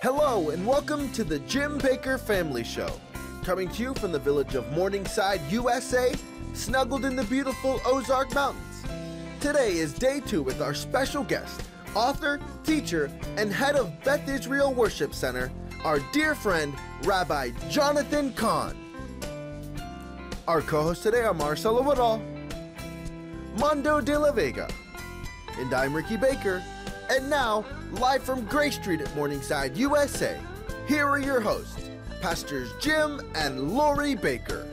Hello, and welcome to the Jim Bakker Family Show. Coming to you from the village of Morningside, USA, snuggled in the beautiful Ozark Mountains. Today is day two with our special guest, author, teacher, and head of Beth Israel Worship Center, our dear friend, Rabbi Jonathan Cahn. Our co hosts today are Marcelo Woodall, Mondo de la Vega, and I'm Ricky Bakker. And now, live from Gray Street at Morningside, USA, here are your hosts, Pastors Jim and Lori Bakker.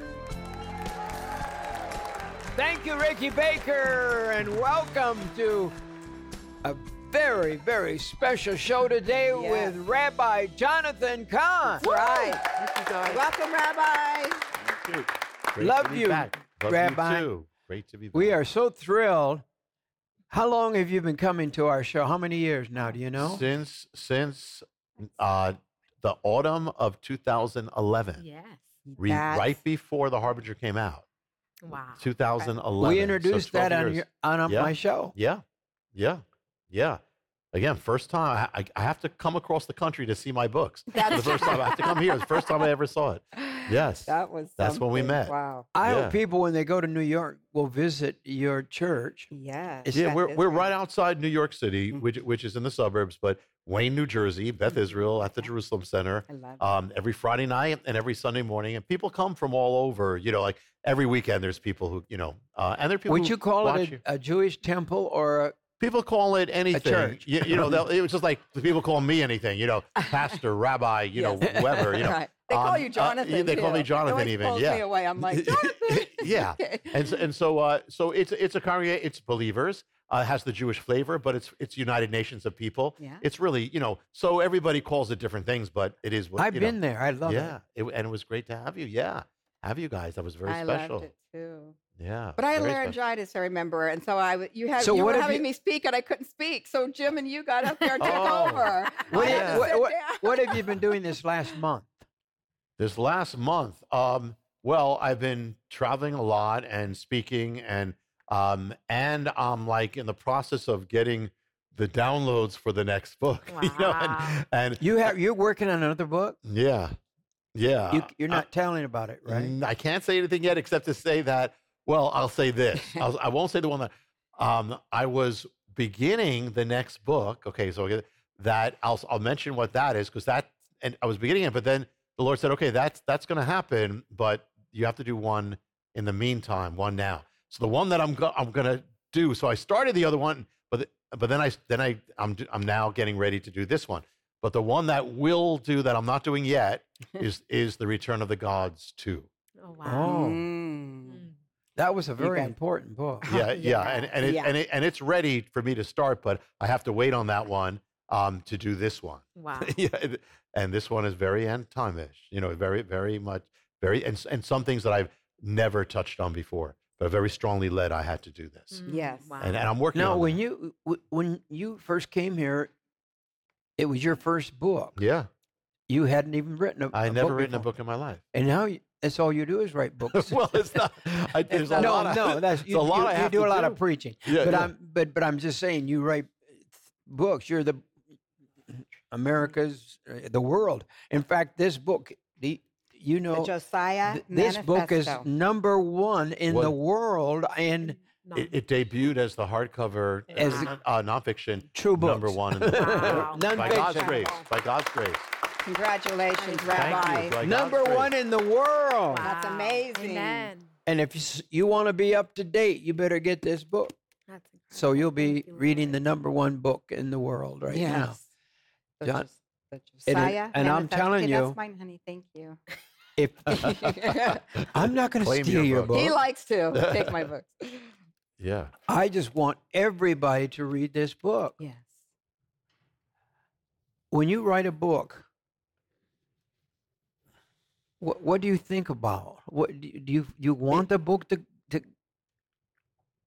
Thank you, Ricky Bakker, and welcome to a very, very special show today Yes. with Rabbi Jonathan Cahn. Right. Welcome, Rabbi. Great Love to be you, back. Love Rabbi. You too. Great to be back. We are so thrilled. How long have you been coming to our show? How many years now? Do you know? since since uh, the autumn of 2011, Yes. re- That's- right before the Harbinger came out. Wow. 2011. We introduced 12 that on, years. your, on Yeah. my show. Yeah, yeah, yeah. Again, first time I, I have to come across the country to see my books. That's the first time I have to come here. It's the first time I ever saw it. Yes. That was That's when we met. Wow. I Yeah. hope people, when they go to New York, will visit your church. Yes. It's- Yeah, we're, is we're right. right outside New York City, Mhm. which which is in the suburbs, but Wayne, New Jersey, Beth Mhm. Israel at the Okay. Jerusalem Center. I love it. um, every Friday night and every Sunday morning, and people come from all over. You know, like every weekend, there's people who you know, uh, and there are people. Would who you call watch it a, a Jewish temple or a, People call it anything. church. You, you know, it was just like people call me anything. You know, pastor, rabbi, you know, Yes. whoever. You know, right. They call um, you uh, Jonathan. yeah, they call me Jonathan even, yeah. Me away. I'm like Jonathan. yeah. Okay. and so, and so uh, so it's it's a congregation. It's believers. Uh, it has the Jewish flavor, but it's it's United Nations of people. Yeah. It's really you know. So everybody calls it different things, but it is what I've you know, been there. I love yeah, it. Yeah, and it was great to have you. Yeah, have you guys. That was very I special. loved it too. Yeah, But I had very special. laryngitis, I remember, and so I w- you had So you were having you- me speak, and I couldn't speak. So Jim and you got up there and took Oh. over. What, I have- what, what- what have you been doing this last month? This last month, um, well, I've been traveling a lot and speaking, and um, and I'm like in the process of getting the downloads for the next book. you know, and, and You have you're working on another book. yeah, yeah. You, you're I- not telling about it, right? I can't say anything yet except to say that. Well, I'll say this. I'll, I won't say the one that um, I was beginning the next book. Okay, so that I'll I'll mention what that is because that and I was beginning it, but then the Lord said, okay, that's that's going to happen, but you have to do one in the meantime, one now. So the one that I'm go- I'm going to do. So I started the other one, but the- but then I then I I'm I'm now getting ready to do this one. But the one that will do that I'm not doing yet is is the Return of the Gods two. Oh, wow. Oh. Mm. That was a very got- important book. yeah, yeah, and and it, yeah. and it, and it's ready for me to start, but I have to wait on that one um, to do this one. Wow. yeah, it- and this one is very end time-ish. You know, very very much very and s- and some things that I've never touched on before, but very strongly led. I had to do this, Mm, Yes. Wow. and, and I'm working. Now, on when that. you w- when you first came here, it was your first book. yeah, You hadn't even written a. I a never book written a before. book in my life. and now you, that's all you do is write books. well, it's not. I, there's a no, lot. of- no, that's you, a lot you, I you do a lot do. of preaching. Yeah, but yeah. I'm but but I'm just saying you write books. You're the America's uh, the world. In fact, this book, the you know, The know, Josiah th- this book is number one in the world and It, it debuted as the hardcover As uh, uh, nonfiction true books. number one in the world. Wow. By God's grace. By God's grace. Congratulations, Thank Rabbi. You. By God's Number grace. one in the world. That's amazing. Amen. And if you, you want to be up to date, you better get this book. That's So you'll be you, reading the number one book in the world right now. Yes. The John- Jos- the And and I'm telling Okay, you- That's mine, honey. Thank you. If I'm not going to steal your your book. book, he likes to take my books. Yeah. I just want everybody to read this book. Yes. When you write a book, what what do you think about? What do you do you, you want the book to to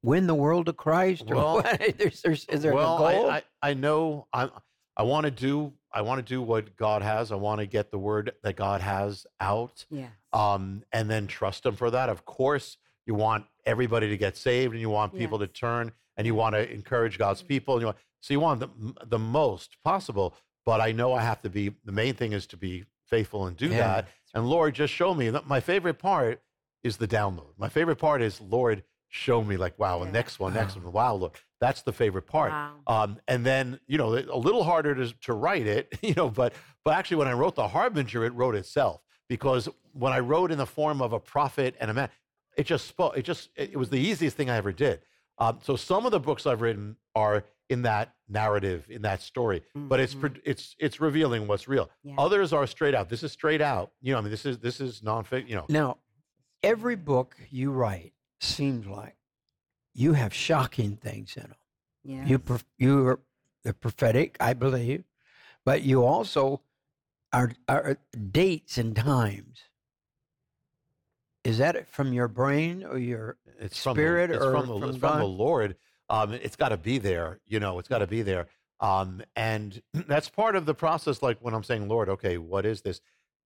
win the world to Christ? Or Well- what? There's, there's, is there well, a goal? I, I, I know I I want to do I want to do what God has. I want to get the word that God has out, Yes. um, and then trust Him for that. Of course, you want everybody to get saved, and you want people Yes. to turn, and you want to encourage God's people, and you want, so you want the the most possible. but I know I have to be. The main thing is to be faithful and do Yeah. that. And Lord, just show me. My favorite part is the download. My favorite part is Lord, show me like wow, Yeah. next one, next one. Wow, look, that's the favorite part. Wow. Um, and then you know a little harder to, to write it, you know, but but actually when I wrote the Harbinger, it wrote itself because when I wrote in the form of a prophet and a man, it just spoke. It just it, it was the easiest thing I ever did. Um, so some of the books I've written are in that narrative, in that story, but it's mm-hmm. it's it's revealing what's real. Yeah. Others are straight out. This is straight out. You know, I mean, this is this is nonfiction. You know, Now, every book you write seems like you have shocking things in them. Yeah. You you are the prophetic, I believe, but you also are, are uh, dates and times. Is that from your brain or your it's from spirit the, it's or from the, from it's from the Lord. Um, it's got to be there. You know, it's got to be there. Um, and that's part of the process. Like when I'm saying, Lord, okay, what is this?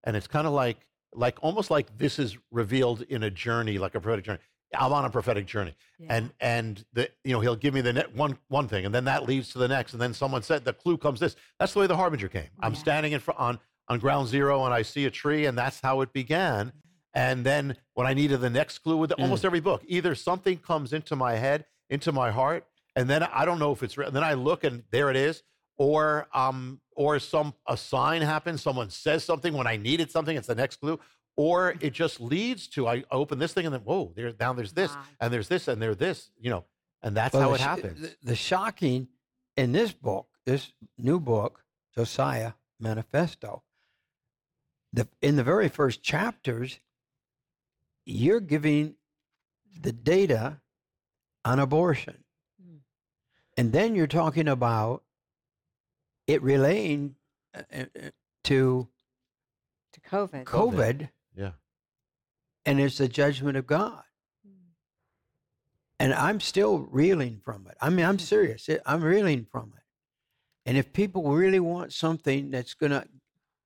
And it's kind of like, like almost like this is revealed in a journey, like a prophetic journey. I'm on a prophetic journey, Yeah. and and the you know he'll give me the net one one thing, and then that leads to the next, and then someone said the clue comes this. That's the way the harbinger came. I'm Yeah. standing in front on on ground zero, and I see a tree, and that's how it began. And then when I needed the next clue with almost every book, either something comes into my head, into my heart, and then I don't know if it's real. Then I look and there it is, or um, or some a sign happens, someone says something when I needed something, it's the next clue, or it just leads to I open this thing and then whoa, there now there's this Wow. and there's this and there's this, you know, and that's Well, how it sh- happens. The, the shocking in this book, this new book, Josiah Manifesto, the in the very first chapters, you're giving the data on abortion. Mm. And then you're talking about it relaying uh, uh, uh, to to COVID. COVID, COVID. Yeah. and it's the judgment of God. And I'm still reeling from it. I mean, I'm serious. I'm reeling from it. And if people really want something that's going to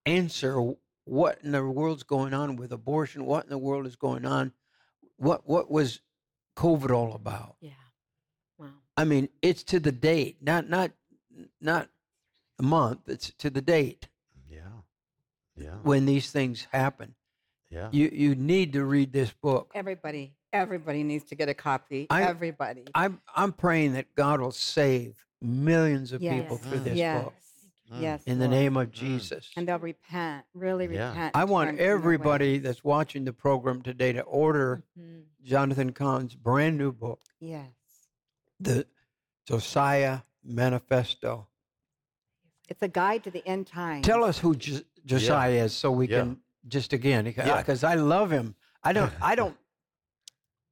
answer what in the world's going on with abortion, what in the world is going on, what what was COVID all about? Yeah. Wow. I mean, it's to the date, not not not the month. It's to the date Yeah. Yeah. when these things happen. Yeah. You you need to read this book. Everybody, everybody needs to get a copy. I- everybody. I'm I'm praying that God will save millions of yes. people through this yes. book. Yes. in the Lord. name of Jesus. And they'll repent. Really Yeah. repent. I want turn from their everybody that's watching the program today to order Mhm. Jonathan Cahn's brand new book, Yes. the Josiah Manifesto. It's a guide to the end times. Tell us who Jo- Josiah is, so we Yeah. can just again Yeah. because I love him. I don't. I don't.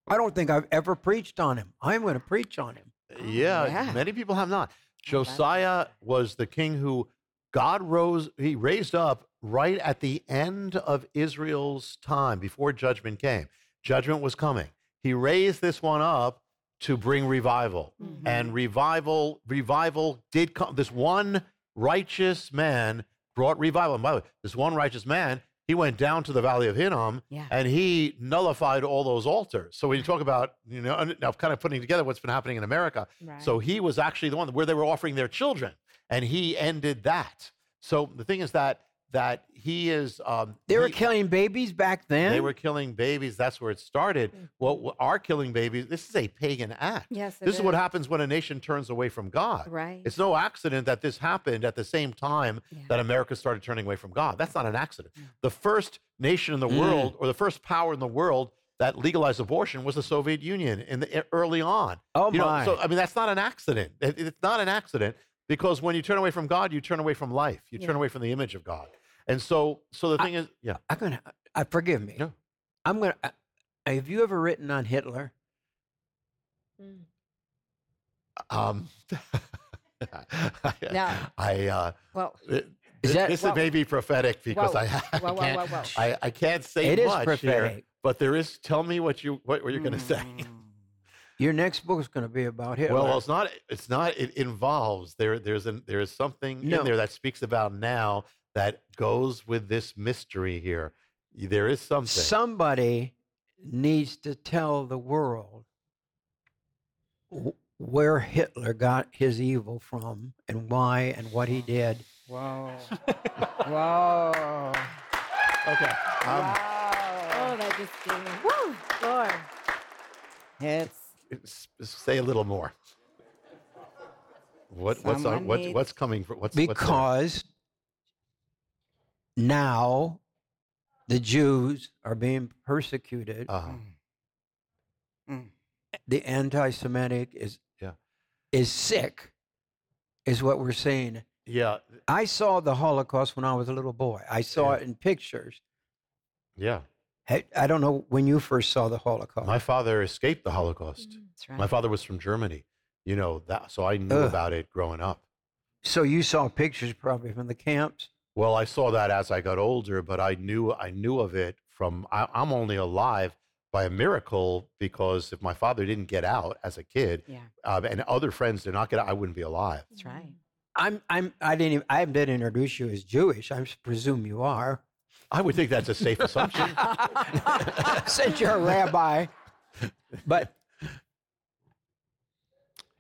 I don't think I've ever preached on him. I'm going to preach on him. yeah, yeah. many people have not. Josiah was the king who God rose, he raised up right at the end of Israel's time before judgment came. Judgment was coming. He raised this one up to bring revival. Mhm. And revival, revival did come. This one righteous man brought revival. And by the way, this one righteous man, he went down to the valley of Hinnom Yeah. and he nullified all those altars. So when you talk about, you know, now kind of putting together what's been happening in America, Right. so he was actually the one where they were offering their children, and he ended that. So the thing is that that he is. Um, They were he- killing babies back then. They were killing babies. That's where it started. Mm. Well, what are killing babies? This is a pagan act. yes. it This is what happens when a nation turns away from God. Right. It's no accident that this happened at the same time Yeah. that America started turning away from God. That's not an accident. Yeah. The first nation in the Mm. world, or the first power in the world that legalized abortion, was the Soviet Union in the early on. oh You know, my! so I mean, that's not an accident. It- it's not an accident because when you turn away from God, you turn away from life. You turn away from the image of God. And so, so the I- thing is, yeah, I'm gonna. I forgive me. No. I'm gonna. Uh, have you ever written on Hitler? Mm. um, No. I, uh, Well, th- that- this well- may be prophetic because Whoa, I, I, whoa, whoa, can't, whoa, whoa. I, I can't say It is much here, prophetic. but there is. Tell me what you what, what you're going to say. Your next book is going to be about Hitler. Well, it's not. It's not. It involves there. There's an. There is something No. in there that speaks about now that goes with this mystery here. There is something. somebody needs to tell the world where Hitler got his evil from and why and what he did Whoa. Whoa. Okay. Um, wow. Oh, that just gave me. Woo, Lord. It's s- say a little more. What, what's, on, Someone what's, what's coming? For, what's, what's because now the Jews are being persecuted. Uh, Mm. the anti-Semitic is Yeah. is sick, is what we're saying. yeah, I saw the Holocaust when I was a little boy. I saw Yeah. it in pictures. yeah. Hey, I don't know when you first saw the Holocaust. My father escaped the Holocaust. That's right. My father was from Germany. You know that, so I knew Ugh. about it growing up. so you saw pictures probably from the camps. Well, I saw that as I got older, but I knew I knew of it from. I, I'm only alive by a miracle because if my father didn't get out as a kid, yeah, um, and other friends did not get out, I wouldn't be alive. that's right. I'm I'm I didn't even, I didn't introduce you as Jewish. I presume you are. I would think that's a safe assumption. Since you're a rabbi. But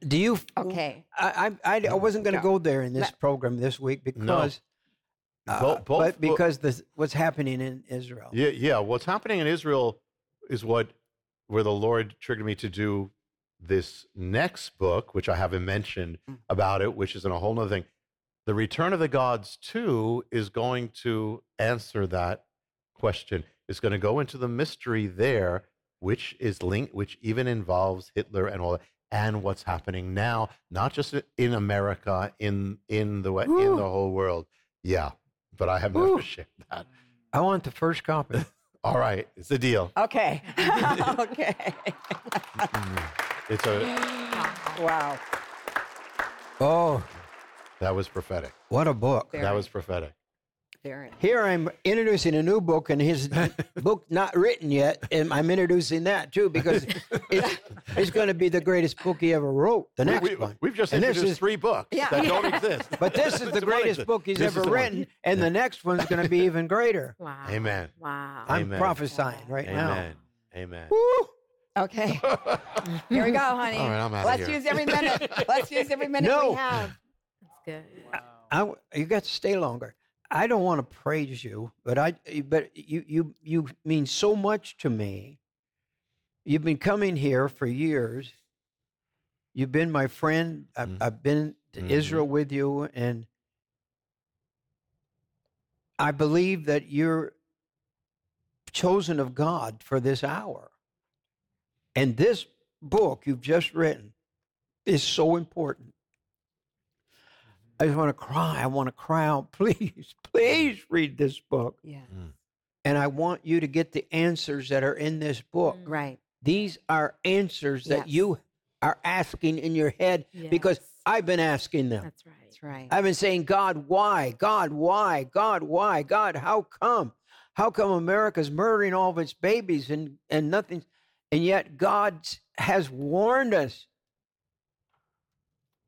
do you Okay. I I, I wasn't going to Go. go there in this Let- program this week because uh, Bo- both- but because this what's happening in Israel. Yeah, yeah. What's happening in Israel is what where the Lord triggered me to do this next book, which I haven't mentioned Mm. about it, which is in a whole nother thing. The Return of the Gods too, is going to answer that question. It's going to go into the mystery there, which is linked, which even involves Hitler and all that, and what's happening now, not just in America, in in the in the whole world. Yeah, but I have Woo. never shared that. I want the first copy. All right, it's a deal. Okay. okay. Mm-hmm. It's a wow. oh, that was prophetic. what a book. Very, That was prophetic. very. Here I'm introducing a new book, and his book not written yet, and I'm introducing that too because it's, it's going to be the greatest book he ever wrote. The next one. we, one. have just And introduced is- three books Yeah. that don't exist. But this is the greatest book he's This ever the one. written, and the next one's going to be even greater. Wow. Amen. Wow. I'm Amen. prophesying right now. Amen. Amen. Woo! Okay. Here we go, honey. All right, I'm outta Let's here. use every minute. Let's use every minute No. we have. That's good. I, you got to stay longer. I don't want to praise you, but I but you you you mean so much to me. You've been coming here for years. You've been my friend. I've, Mhm. I've been to Mhm. Israel with you, and I believe that you're chosen of God for this hour. And this book you've just written is so important. I just want to cry. I want to cry out. Please, please read this book. Yeah. And I want you to get the answers that are in this book. Mm. Right. These are answers that Yes. you are asking in your head because I've been asking them. That's right. That's right. I've been saying, God, why? God, why? God, why? God, how come? How come America's murdering all of its babies and, and nothing? And yet God has warned us.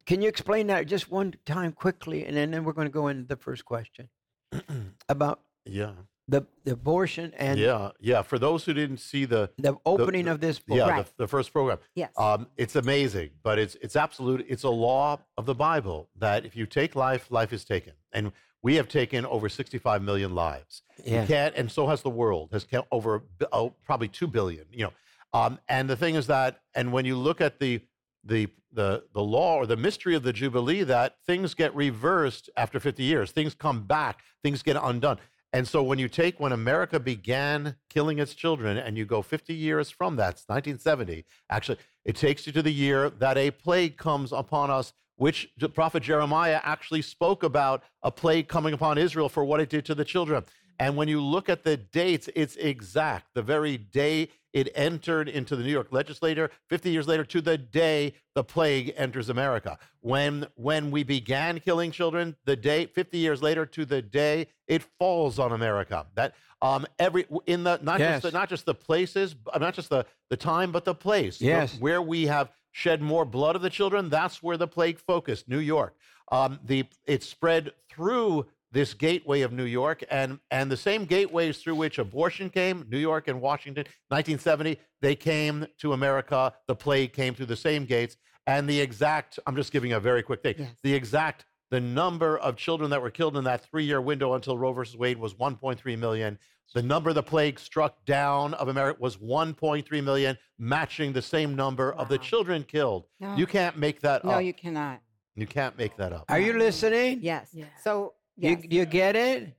Can you explain that just one time quickly? And then, then we're going to go into the first question about Yeah. the, the abortion and yeah. Yeah. For those who didn't see the the opening the- of this book. yeah Right. the, the first program, yes. um, it's amazing, but it's it's absolute. It's a law of the Bible that if you take life, life is taken, and we have taken over 65 million lives. Yeah. You can't, and so has the world. Has kept over oh, probably two billion. You know, um, and the thing is that, and when you look at the the the the law or the mystery of the jubilee, that things get reversed after 50 years. Things come back. Things get undone. And so when you take when America began killing its children, and you go 50 years from that, it's 1970. Actually, it takes you to the year that a plague comes upon us which prophet Jeremiah actually spoke about a plague coming upon Israel for what it did to the children. And when you look at the dates, it's exact. The very day it entered into the New York legislature, 50 years later, to the day the plague enters America. When, when we began killing children, the day, 50 years later, to the day it falls on America. That um, every in the not Yes. just the, not just the places, not just the the time, but the place. Yes. where we have shed more blood of the children, that's where the plague focused. New York. Um, the it spread through this gateway of New York, and and the same gateways through which abortion came, New York and Washington, 1970, they came to America. The plague came through the same gates, and the exact. I'm just giving a very quick thing. Yes. The exact the number of children that were killed in that three-year window until Roe versus Wade was 1.3 million. The number the plague struck down of America was 1.3 million, matching the same number of the children killed. No. You can't make that No, up. No, you cannot. You can't make that up. Are you listening? Yes. Yeah. So yes, You, you get it?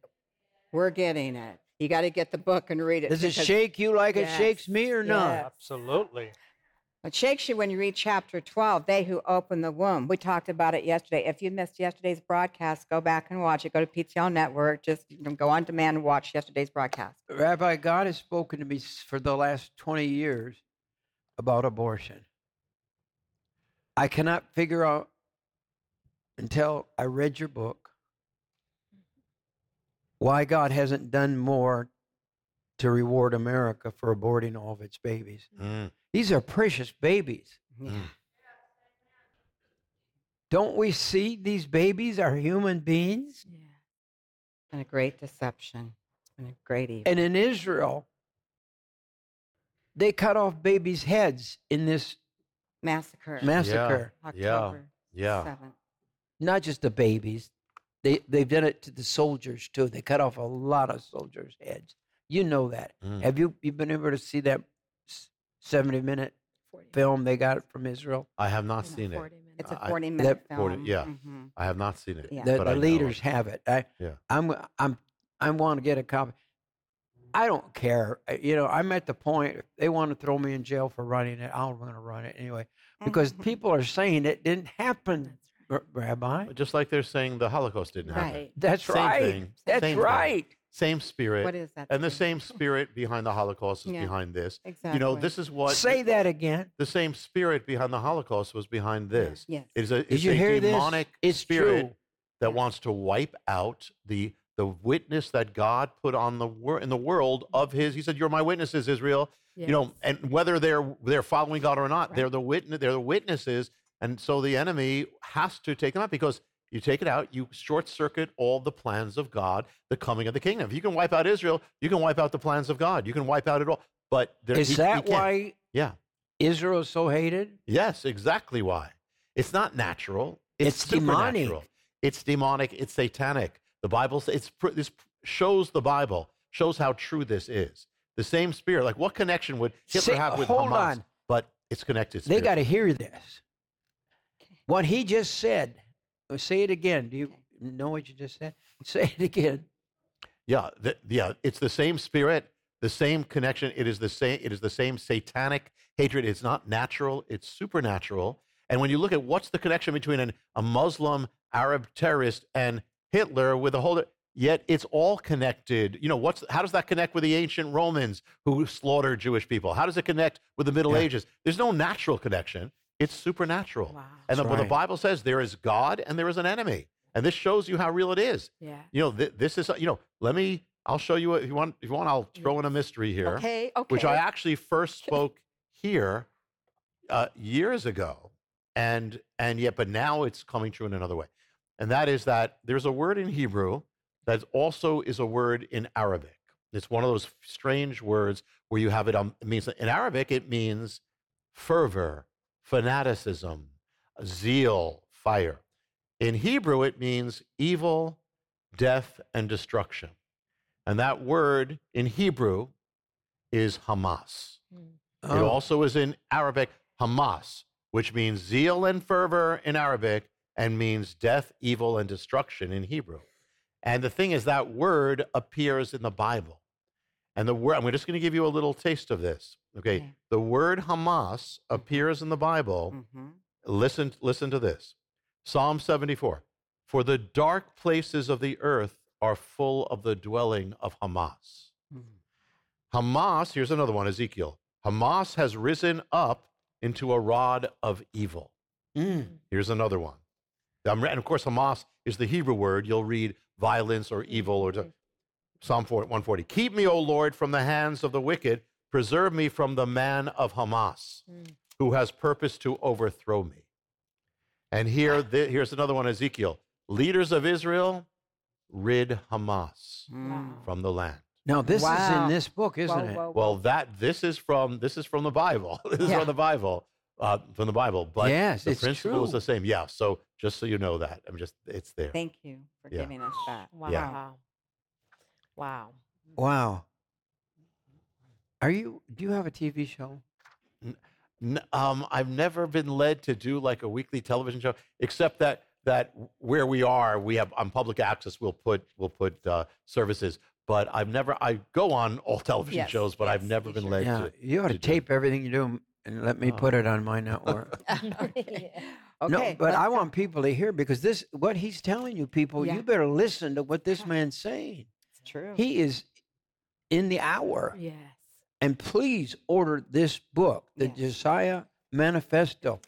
we're getting it. You got to get the book and read it. Does it because shake you like it shakes me or not? Yes. Absolutely. It shakes you when you read chapter 12, they who open the womb. We talked about it yesterday. If you missed yesterday's broadcast, go back and watch it. Go to PTL Network. Just you know, go on demand and watch yesterday's broadcast. Rabbi, God has spoken to me s- for the last 20 years about abortion. I cannot figure out until I read your book why God hasn't done more to reward America for aborting all of its babies. Mm. These are precious babies. Mm. Don't we see these babies are human beings? Yeah. And a great deception and a great evil. And in Israel, they cut off babies' heads in this Massacre. massacre. October Yeah. 7th. Not just the babies. They they've done it to the soldiers too. They cut off a lot of soldiers' heads. You know that. Mm. Have you you been able to see that seventy minute 40 film they got from Israel? I have not minutes. seen it. minutes. It's a I- 40 minute that- film. 40 yeah. Mhm. I have not seen it. Yeah. The, but the I know leaders it. have it. I Yeah. I'm I'm I want to get a copy. I don't care. Uh, You know, I'm at the point if they want to throw me in jail for running it, I'm going to run it anyway because Mhm. people are saying it didn't happen, That's R- Rabbi. Just like they're saying the Holocaust didn't happen. Right. That's Same right. thing. That's Same thing. right. Same spirit. What is that? and the same spirit behind the Holocaust is Yeah. behind this. Exactly. You know, this is what Say that again. the same spirit behind the Holocaust was behind this. Yes. It is a, Did it's you a hear this? demonic It's spirit true. that Yeah. wants to wipe out the the witness that God put on the wor- in the world of His. He said, "You're my witnesses, Israel." Yes. You know, and whether they're they're following God or not, Right. they're the witness. They're the witnesses, and so the enemy has to take them out because you take it out, you short circuit all the plans of God, the coming of the kingdom. If you can wipe out Israel, you can wipe out the plans of God. You can wipe out it all. But there, Is he- he that can't. why Yeah. Israel is so hated? Yes, exactly why. It's not natural. It's, It's demonic. It's demonic. It's satanic. The Bible says it's this shows the Bible shows how true this is. The same spirit. Like what connection would Hitler Say- have with hold Hamas? on. But it's connected. They got to hear this. What he just said. uh, Say it again. Do you know what you just said? Say it again. Yeah, the, yeah. It's the same spirit, the same connection. It is the same. It is the same satanic hatred. It's not natural. It's supernatural. And when you look at what's the connection between an, a Muslim Arab terrorist and Hitler, with a whole, yet it's all connected. You know, what's how does that connect with the ancient Romans who slaughtered Jewish people? How does it connect with the Middle Yeah. Ages? There's no natural connection. It's supernatural. Wow. And the, That's the right. Bible says there is God and there is an enemy, and this shows you how real it is Yeah. you know th- this is you know let me i'll show you if you want if you want i'll throw in a mystery here Okay. Okay. which i actually first spoke here uh, years ago and and yet but now it's coming true in another way and that is that there's a word in hebrew that also is a word in arabic it's one of those strange words where you have it um, it means in arabic it means fervor fanaticism zeal fire. In hebrew it means evil death and destruction. And that word in hebrew is hamas. Hmm. It Oh, also is in Arabic, Hamas, which means zeal and fervor in Arabic and means death, evil, and destruction in Hebrew. And the thing is, that word appears in the Bible. And the word, I'm just going to give you a little taste of this. Okay. Okay. The word Hamas appears in the Bible. Mhm. Listen, listen to this Psalm 74 For the dark places of the earth are full of the dwelling of Hamas. Mhm. Hamas, here's another one, Ezekiel. Hamas has risen up into a rod of evil. mm. Here's another one. And of course, Hamas is the Hebrew word. You'll read violence or evil or Psalm 40 140. Keep me, O Lord, from the hands of the wicked. Preserve me from the man of Hamas Mm. who has purpose to overthrow me. And here, th- here's another one, Ezekiel. Leaders of Israel, rid Hamas Mm. from the land. Now this is in this book, isn't Whoa, it? whoa, whoa. Well, that this is from this is from the Bible. this is from the Bible. uh, from the Bible, but Yes, the it's principle is the same. Yeah. So just so you know that, I'm just it's there. Thank you for Yeah. giving us that. Wow. Yeah. Wow. Wow. Are you? Do you have a TV show? N- um, I've never been led to do like a weekly television show, except that that where we are, we have on public access. We'll put we'll put uh, services, but I've never. I go on all television Yes, shows, but I've never been should. led Yeah, to. you ought to to do- tape everything you do and let me Oh. put it on my network. Okay. no, but let's I want people to hear because this, what he's telling you, people, Yeah. you better listen to what this man's saying. It's true. He is in the hour. Yes. And please order this book, the Yes. Josiah Manifesto.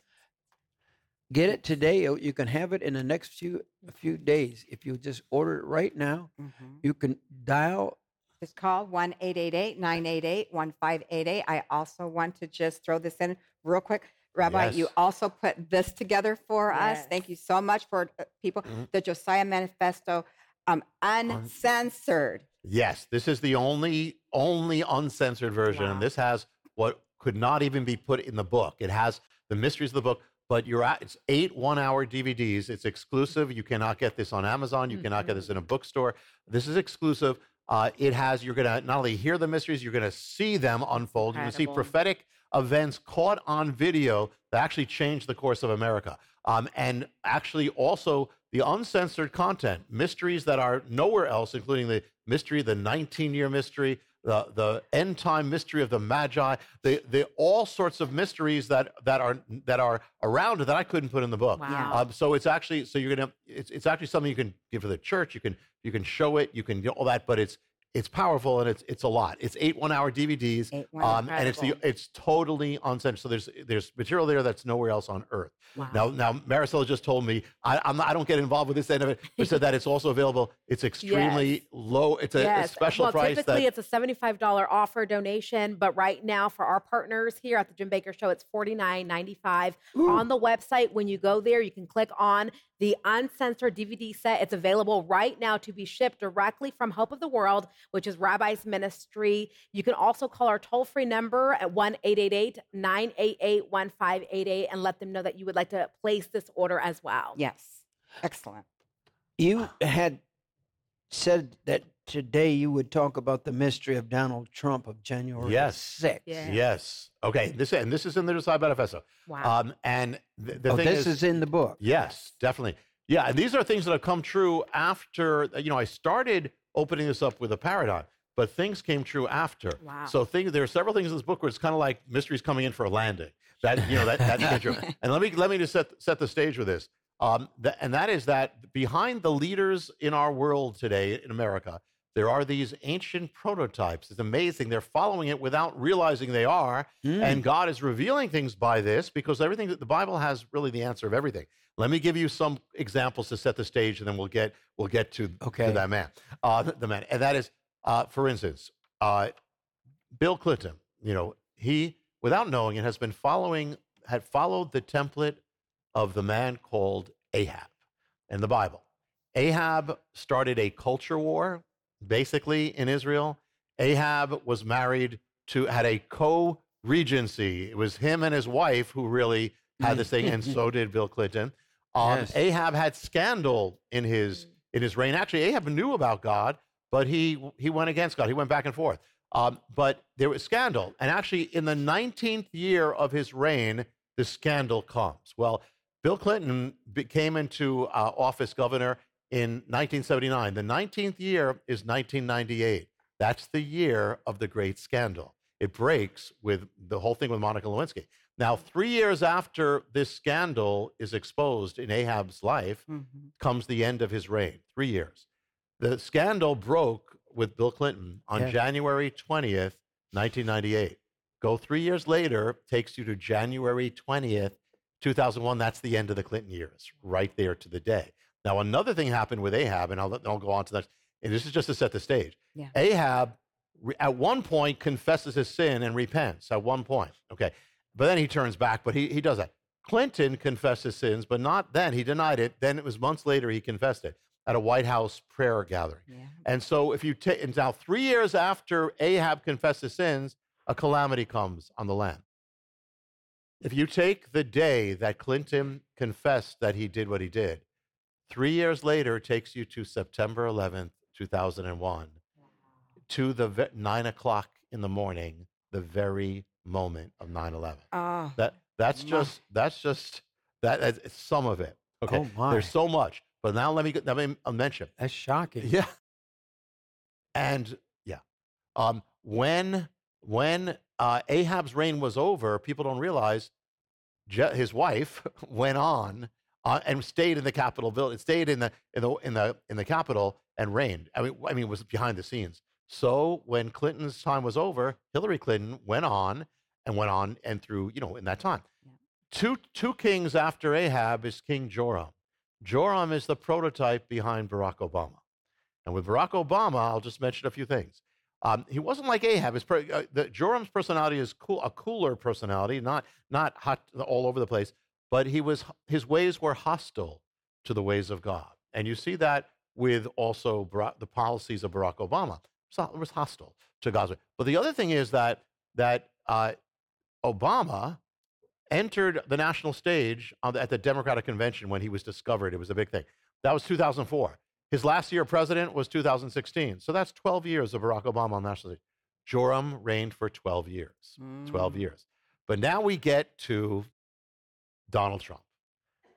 Get it today. You can have it in the next few a few days. If you just order it right now, Mhm. you can dial. Just call 1 888 988 1588. I also want to just throw this in real quick. Rabbi, you also put this together for us. Thank you so much for uh, people. Mhm. The Josiah Manifesto, um, uncensored. Yes, this is the only only uncensored version, Wow. and this has what could not even be put in the book. It has the mysteries of the book, but you're at it's eight one-hour DVDs. It's exclusive. You cannot get this on Amazon. You cannot get this in a bookstore. This is exclusive. Uh, it has you're gonna not only hear the mysteries, you're gonna see them unfold. You can see prophetic events caught on video that actually changed the course of America. Um, and actually also the uncensored content, mysteries that are nowhere else, including the mystery, the 19 year mystery, the, the end time mystery of the Magi, the, the all sorts of mysteries that, that are that are around that I couldn't put in the book. Wow. Um, so it's actually so you're gonna it's, it's actually something you can give to the church. You can you can show it. You can do all that, but it's it's powerful and it's it's a lot. It's eight one hour DVDs, Eight um, and it's the it's totally uncensored. So there's there's material there that's nowhere else on earth. Wow. Now now Marisol just told me I I'm not, I don't get involved with this end of it, but said that it's also available. It's extremely Yes. low. It's a, a special well, price. typically That, it's a $75 offer donation, but right now for our partners here at the Jim Bakker Show, it's $49.95 on the website. When you go there, you can click on the uncensored DVD set. It's available right now to be shipped directly from Hope of the World, which is Rabbi's Ministry. You can also call our toll free number at 1 888 988 1588 and let them know that you would like to place this order as well. Yes. Excellent. You had said that today you would talk about the mystery of Donald Trump of January Yes. 6th. Yeah. yes. Okay. This and this is in the Josiah Manifesto. Wow. Um, and the, the oh, thing this is, is in the book. Yes, definitely. Yeah, and these are things that have come true after, you know, I started opening this up with a paradigm, but things came true after. Wow. So things, there are several things in this book where it's kind of like mysteries coming in for a landing. That, you know, that, that came true. And let me, let me just set, set the stage with this. Um, th- and that is that behind the leaders in our world today in America, there are these ancient prototypes. It's amazing. They're following it without realizing they are. Mm. And God is revealing things by this because everything that the Bible has really the answer of everything. Let me give you some examples to set the stage, and then we'll get we'll get to, Okay. to that man, uh, the man, and that is, uh, for instance, uh, Bill Clinton. You know, he without knowing it has been following had followed the template of the man called Ahab in the Bible. Ahab started a culture war, basically in Israel. Ahab was married to had a co-regency. It was him and his wife who really had this thing, and so did Bill Clinton. Um, Yes. Ahab had scandal in his in his reign. Actually, Ahab knew about God, but he he went against God. He went back and forth. Um, but there was scandal, and actually, in the 19th year of his reign, the scandal comes. Well, Bill Clinton came into uh, office governor in 1979. The 19th year is 1998. That's the year of the great scandal. It breaks with the whole thing with Monica Lewinsky. Now, three years after this scandal is exposed in Ahab's life, Mhm. comes the end of his reign. Three years. The scandal broke with Bill Clinton on Yeah. January 20th, 1998. Go three years later, takes you to January 20th, 2001. That's the end of the Clinton years, right there to the day. Now, another thing happened with Ahab, and I'll, I'll go on to that. And this is just to set the stage. Yeah. Ahab, re- at one point, confesses his sin and repents. At one point, okay, but then he turns back. But he he does that. Clinton confessed his sins, but not then. He denied it. Then it was months later he confessed it at a White House prayer gathering. Yeah. And so, if you take, now three years after Ahab confessed his sins, a calamity comes on the land. If you take the day that Clinton confessed that he did what he did, three years later it takes you to September 11th, 2001, to the ve- nine o'clock in the morning, the very moment of 9 11. Oh, That that's just that's just that that's some of it. Okay, Oh, my. there's so much, but now let me let me uh, mention. That's shocking. Yeah, and yeah, um, when when uh, Ahab's reign was over, people don't realize Je- his wife went on uh, and stayed in the Capitol building, stayed in the in the in the in the Capitol and reigned. I mean, I mean, it was behind the scenes. So when Clinton's time was over, Hillary Clinton went on and went on and through, you know, in that time. Yeah. Two two kings after Ahab is King Joram. Joram is the prototype behind Barack Obama. And with Barack Obama, I'll just mention a few things. Um, he wasn't like Ahab. His per, uh, the, Joram's personality is cool, a cooler personality, not not hot all over the place, but he was his ways were hostile to the ways of God, and you see that with also Barack, the policies of Barack Obama. So it was hostile to God's way. But the other thing is that that uh, Obama entered the national stage on the- at the Democratic convention when he was discovered. It was a big thing. That was 2004. His last year president was 2016. So that's 12 years of Barack Obama on the national stage. Joram reigned for 12 years. 12 Mm. years. But now we get to Donald Trump.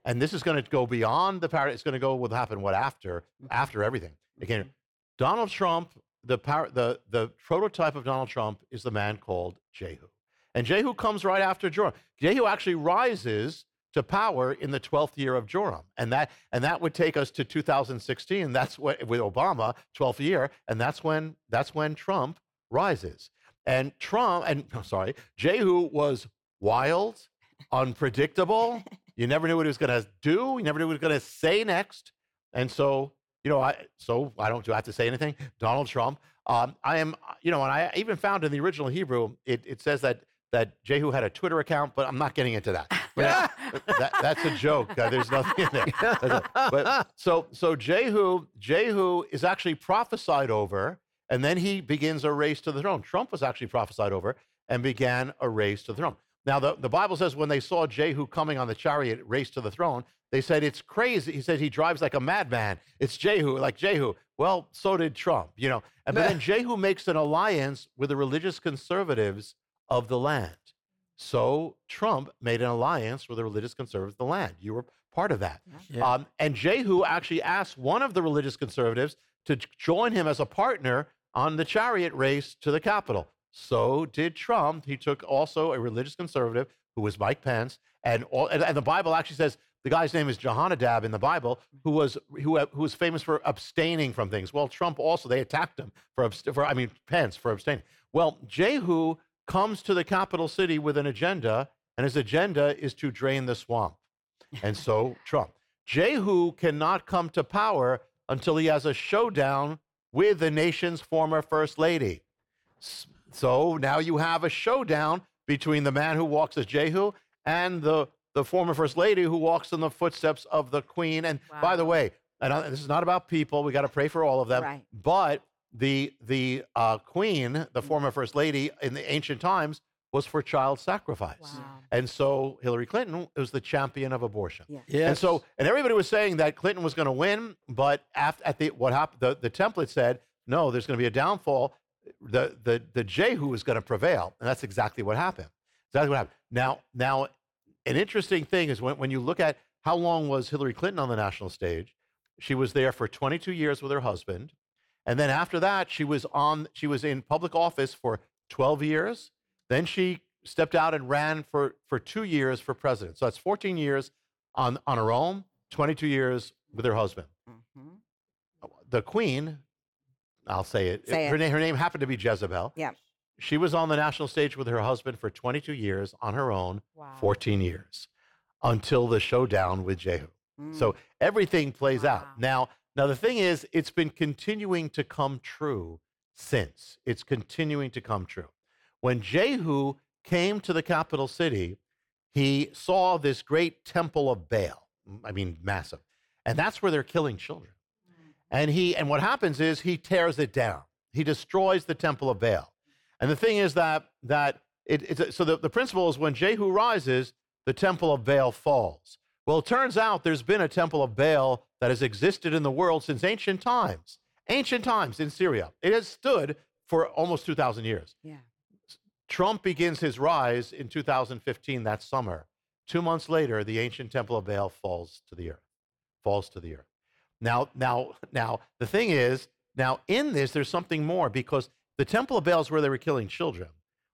And this is going to go beyond the power. It's going to go what happened, what after, after everything. Again, mm-hmm. Donald Trump, the, power, the, the prototype of Donald Trump is the man called Jehu. And Jehu comes right after Joram. Jehu actually rises to power in the 12th year of Joram. And that, and that would take us to 2016. That's what, with Obama, 12th year. And that's when, that's when Trump rises. And Trump, and I'm sorry, Jehu was wild, unpredictable. you never knew what he was going to do. You never knew what he was going to say next. And so, you know, I so I don't do I have to say anything. Donald Trump. Um, I am, you know, and I even found in the original Hebrew, it, it says that that Jehu had a Twitter account, but I'm not getting into that. But that that's a joke. Uh, there's nothing in there. But so so Jehu Jehu is actually prophesied over, and then he begins a race to the throne. Trump was actually prophesied over and began a race to the throne. Now the, the Bible says when they saw Jehu coming on the chariot race to the throne, they said it's crazy. He says he drives like a madman. It's Jehu, like Jehu. Well, so did Trump, you know. And but then Jehu makes an alliance with the religious conservatives of the land. So Trump made an alliance with the religious conservatives of the land. You were part of that. Yeah. Um, and Jehu actually asked one of the religious conservatives to join him as a partner on the chariot race to the Capitol. So did Trump. He took also a religious conservative who was Mike Pence, and, all, and, and the Bible actually says the guy's name is Jehonadab in the Bible, who mm-hmm. was who, uh, who was famous for abstaining from things. Well, Trump also they attacked him for, for I mean Pence for abstaining. Well, Jehu comes to the capital city with an agenda, and his agenda is to drain the swamp. And so Trump. Jehu cannot come to power until he has a showdown with the nation's former first lady. S- So now you have a showdown between the man who walks as Jehu and the, the former first lady who walks in the footsteps of the queen. And by the way, and this is not about people. We got to pray for all of them. Right. But the the uh, queen, the former first lady in the ancient times, was for child sacrifice. Wow. And so Hillary Clinton was the champion of abortion. Yeah. Yes. And so, and everybody was saying that Clinton was going to win, but after, at the what happened, the, the template said no. There's going to be a downfall. The the the Jehu is going to prevail, and that's exactly what happened. Exactly what happened. Now, now, an interesting thing is when when you look at how long was Hillary Clinton on the national stage, she was there for 22 years with her husband, and then after that, she was on she was in public office for 12 years. Then she stepped out and ran for, for two years for president. So that's 14 years on, on her own, 22 years with her husband. Mhm. The queen, I'll say it, Say her, name, her name happened to be Jezebel. Yeah. She was on the national stage with her husband for 22 years on her own, Wow. 14 years, until the showdown with Jehu. Mm. So everything plays out. Now, now the thing is, it's been continuing to come true since. It's continuing to come true. When Jehu came to the capital city, he saw this great temple of Baal. I mean, massive. And that's where they're killing children. And he and what happens is he tears it down. He destroys the temple of Baal. And the thing is that that it, it's a, so the, the principle is when Jehu rises, the temple of Baal falls. Well, it turns out there's been a temple of Baal that has existed in the world since ancient times. Ancient times in Syria. It has stood for almost 2,000 years. Yeah. Trump begins his rise in 2015, that summer. Two months later, the ancient temple of Baal falls to the earth. Falls to the earth. Now, now, now, the thing is, now in this, there's something more because the temple of Baal is where they were killing children.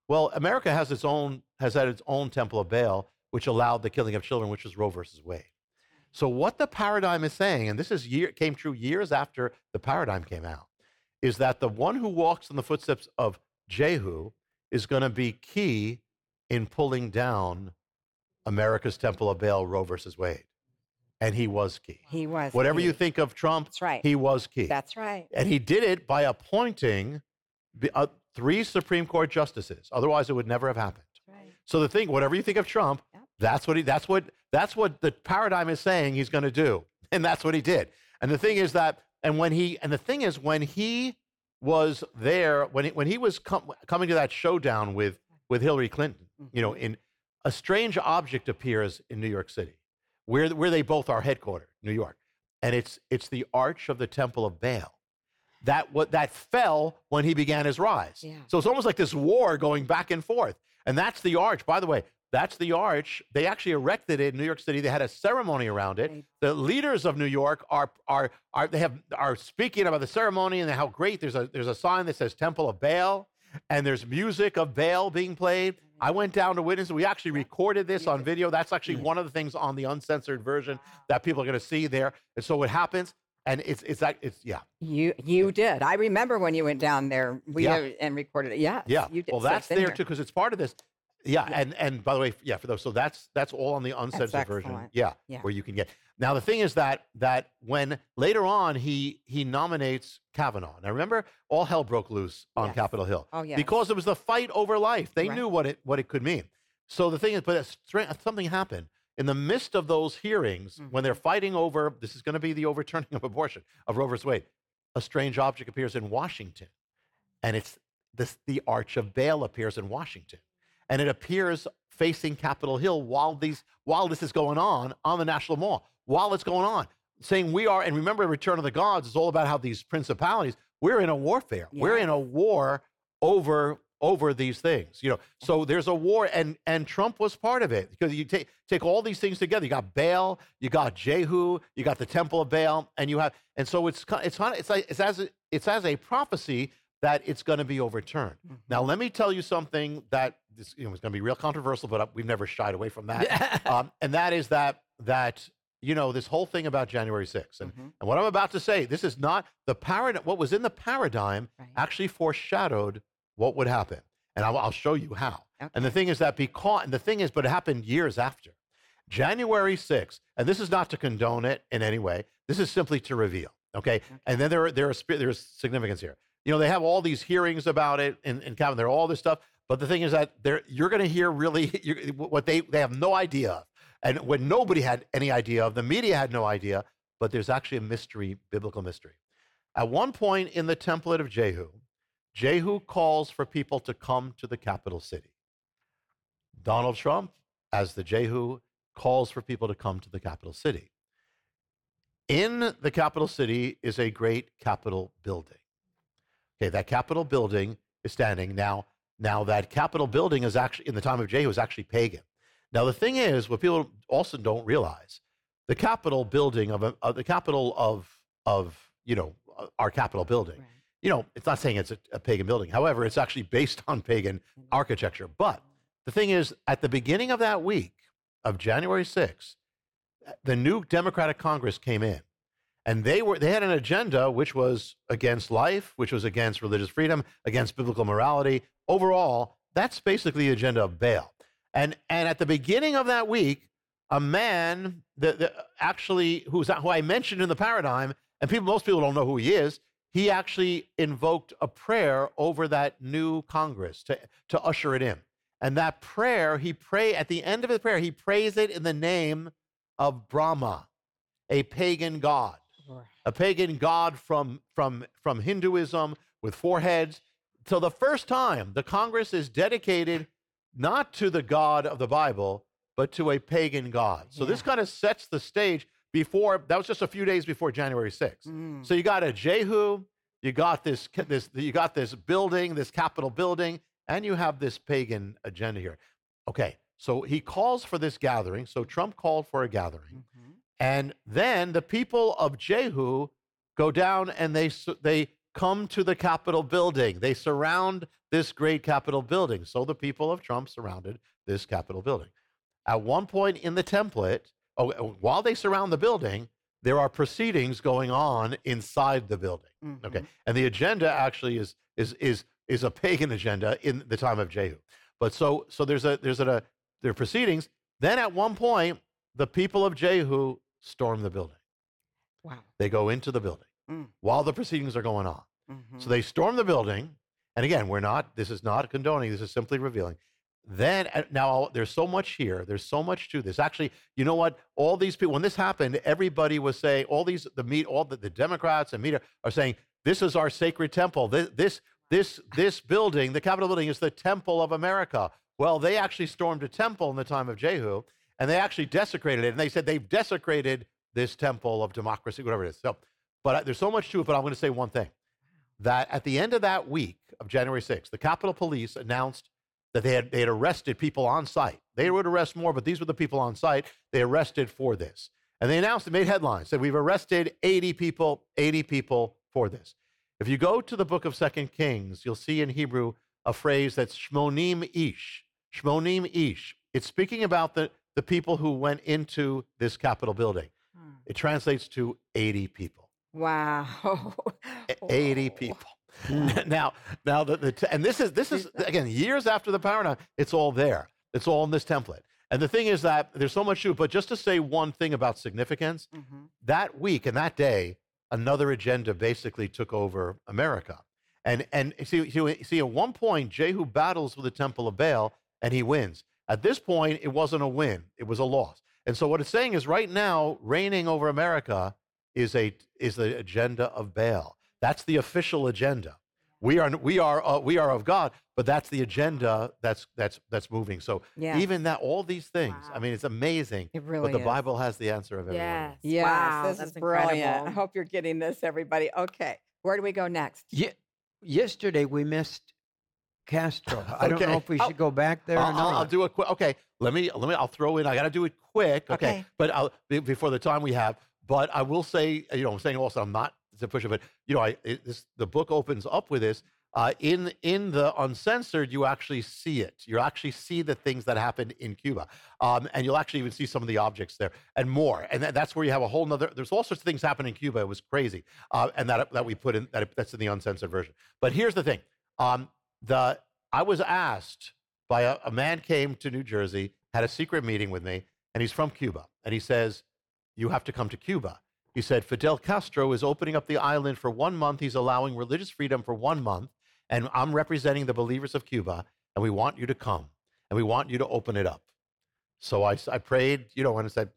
Well, America has its own has had its own temple of Baal, which allowed the killing of children, which was Roe versus Wade. So what the paradigm is saying, and this is year, came true years after the paradigm came out, is that the one who walks in the footsteps of Jehu is going to be key in pulling down America's Temple of Baal, Roe versus Wade. And he was key. He was. Whatever key. you think of Trump, That's right. he was key. That's right. and he did it by appointing the, uh, three Supreme Court justices. Otherwise, it would never have happened. Right. So the thing, whatever you think of Trump, Yep. that's what he that's what that's what the paradigm is saying he's going to do. And that's what he did. And the thing is that and when he and the thing is when he was there when he, when he was com- coming to that showdown with with Hillary Clinton, you know, in a strange object appears in New York City, where where they both are headquartered, New York. And it's it's the arch of the Temple of Baal. That what that fell when he began his rise. Yeah. So it's almost like this war going back and forth. And that's the arch. By the way, that's the arch. They actually erected it in New York City. They had a ceremony around it. Right. The leaders of New York are are are they have are speaking about the ceremony and how great. There's a there's a sign that says Temple of Baal, and there's music of Baal being played. I went down to witness. We actually recorded this on video. That's actually one of the things on the uncensored version that people are going to see there. And so what happens, and it's it's that it's yeah You you did. I remember when you went down there. We Yeah. and recorded it. Yeah. Yeah. You did. Well, that's it's in there too because it's part of this. Yeah, and and by the way, yeah, for those, so that's that's all on the uncensored version. Yeah, Yeah. where you can get. Now the thing is that that when later on he he nominates Kavanaugh. Now remember, all hell broke loose on Yes. Capitol Hill Oh, yes. because it was the fight over life. They Right. knew what it what it could mean. So the thing is, but something happened in the midst of those hearings when they're Mm-hmm. fighting over. This is going to be the overturning of abortion of Roe versus Wade. A strange object appears in Washington, and it's this, the Arch of Baal appears in Washington, and it appears facing Capitol Hill while these while this is going on on the National Mall. While it's going on, saying we are, and remember, Return of the Gods is all about how these principalities. We're in a warfare. We're in a war over over these things. You know, so there's a war, and and Trump was part of it because you take take all these things together. You got Baal, you got Jehu, you got the Temple of Baal, and you have, and so it's it's kind it's like it's as a, it's as a prophecy that it's going to be overturned. Now, let me tell you something that this you know is going to be real controversial, but uh, we've never shied away from that, um, and that is that that. You know this whole thing about January 6th, and, mm-hmm. and what I'm about to say. This is not the paradigm. What was in the paradigm Right. actually foreshadowed what would happen. And I'll, I'll show you how. And the thing is that because, and the thing is, but it happened years after. January 6th, and this is not to condone it in any way, this is simply to reveal. Okay. And then there, there are, spi- there's significance here. You know, they have all these hearings about it in, in Calvin, there are all this stuff. But the thing is that there, you're going to hear really you're, what they, they have no idea of. And when nobody had any idea of, the media had no idea, but there's actually a mystery, biblical mystery. At one point in the template of Jehu, Jehu calls for people to come to the capital city. Donald Trump, as the Jehu, calls for people to come to the capital city. In the capital city is a great capitol building. Okay, that capitol building is standing now. Now that capitol building is actually in the time of Jehu is actually pagan. Now the thing is, what people also don't realize, the capitol building of, a, of the Capitol of of you know uh, our capitol building. Right. You know, it's not saying it's a, a pagan building. However, it's actually based on pagan architecture. But the thing is, at the beginning of that week of January 6th, the new Democratic Congress came in. And they were they had an agenda which was against life, which was against religious freedom, against biblical morality. Overall, that's basically the agenda of Baal. And and at the beginning of that week, a man that, that actually who's who I mentioned in the paradigm, and people most people don't know who he is. He actually invoked a prayer over that new Congress to to usher it in. And that prayer, he pray at the end of the prayer, he prays it in the name of Brahma, a pagan god a pagan god from, from, from Hinduism with four heads. So the first time the Congress is dedicated not to the God of the Bible, but to a pagan God. So this kind of sets the stage before, that was just a few days before January 6th. Mm. So you got a Jehu, you got this, this, you got this building, this Capitol building, and you have this pagan agenda here. Okay, so he calls for this gathering. So Trump called for a gathering, Mhm. and then the people of Jehu go down and they they come to the Capitol building. They surround this great Capitol building. So the people of Trump surrounded this Capitol building. At one point in the template, oh, while they surround the building, there are proceedings going on inside the building. Okay, Mhm. and the agenda actually is is is is a pagan agenda in the time of Jehu. But so so there's a there's a there are proceedings. Then at one point, the people of Jehu storm the building. Wow. They go into the building Mm. while the proceedings are going on. Mhm. So they storm the building, and again, we're not. This is not condoning. This is simply revealing. Then uh, now there's so much here. There's so much to this. Actually, you know what? All these people, when this happened, everybody was saying, all these the meet, all the, the Democrats and media are saying, this is our sacred temple. This this this this building, the Capitol building, is the temple of America. Well, they actually stormed a temple in the time of Jehu, and they actually desecrated it. And they said they've desecrated this temple of democracy, whatever it is. So, but uh, there's so much to it. But I'm going to say one thing that at the end of that week of January 6th, the Capitol Police announced that they had, they had arrested people on site. They would arrest more, but these were the people on site they arrested for this. And they announced, it made headlines, said, We've arrested 80 people, 80 people for this. If you go to the book of Second Kings, you'll see in Hebrew a phrase that's shmonim ish. Shmonim ish. It's speaking about the, the people who went into this Capitol building. Hmm. It translates to 80 people. Wow. 80 people. now, now the, the and this is this is again years after the paradigm. It's all there. It's all in this template. And the thing is that there's so much to it. But just to say one thing about significance, Mhm. that week and that day, another agenda basically took over America. And and see, see, see, at one point, Jehu battles with the Temple of Baal and he wins. At this point, it wasn't a win; it was a loss. And so, what it's saying is, right now, reigning over America is a is the agenda of Baal. That's the official agenda. We are we are uh, we are of God, but that's the agenda that's that's that's moving. So Yeah. even that, all these things. I mean, it's amazing. It really but the is. Bible has the answer of every one of. Yes. Yes, wow, this that's is brilliant. I hope you're getting this, everybody. Okay, where do we go next? Ye- yesterday we missed Castro. I don't know if we Oh, should go back there or I'll, I'll- not. I'll do it quick. Okay, let me let me. I'll throw in. I got to do it quick. Okay, Okay. but I'll before the time we have. But I will say, you know, I'm saying also, I'm not push it, but you know, I it, this, the book opens up with this. Uh, in in the uncensored, you actually see it. You actually see the things that happened in Cuba, um, and you'll actually even see some of the objects there and more. And that, that's where you have a whole nother. There's all sorts of things happening in Cuba. It was crazy, uh, and that that we put in that that's in the uncensored version. But here's the thing: um, the I was asked by a, a man came to New Jersey, had a secret meeting with me, and he's from Cuba, and he says, "You have to come to Cuba." He said, Fidel Castro is opening up the island for one month. He's allowing religious freedom for one month. And I'm representing the believers of Cuba, and we want you to come, and we want you to open it up. So I, I prayed, you know, and I said,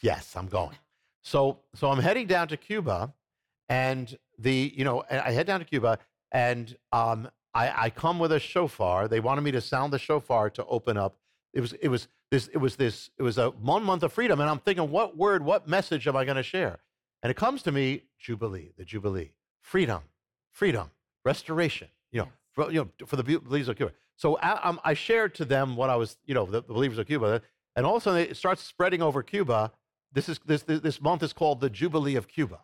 Yes, I'm going. So, so I'm heading down to Cuba, and the, you know, I head down to Cuba, and um, I, I come with a shofar. They wanted me to sound the shofar to open up. It was, it was this, it was this, it was a one month of freedom, and I'm thinking, what word, what message am I going to share? And it comes to me, Jubilee, the Jubilee, freedom, freedom, restoration, you know, for, you know, for the believers of Cuba. So I, um, I shared to them what I was, you know, the, the believers of Cuba, and all of a sudden it starts spreading over Cuba. This is this this this month is called the Jubilee of Cuba,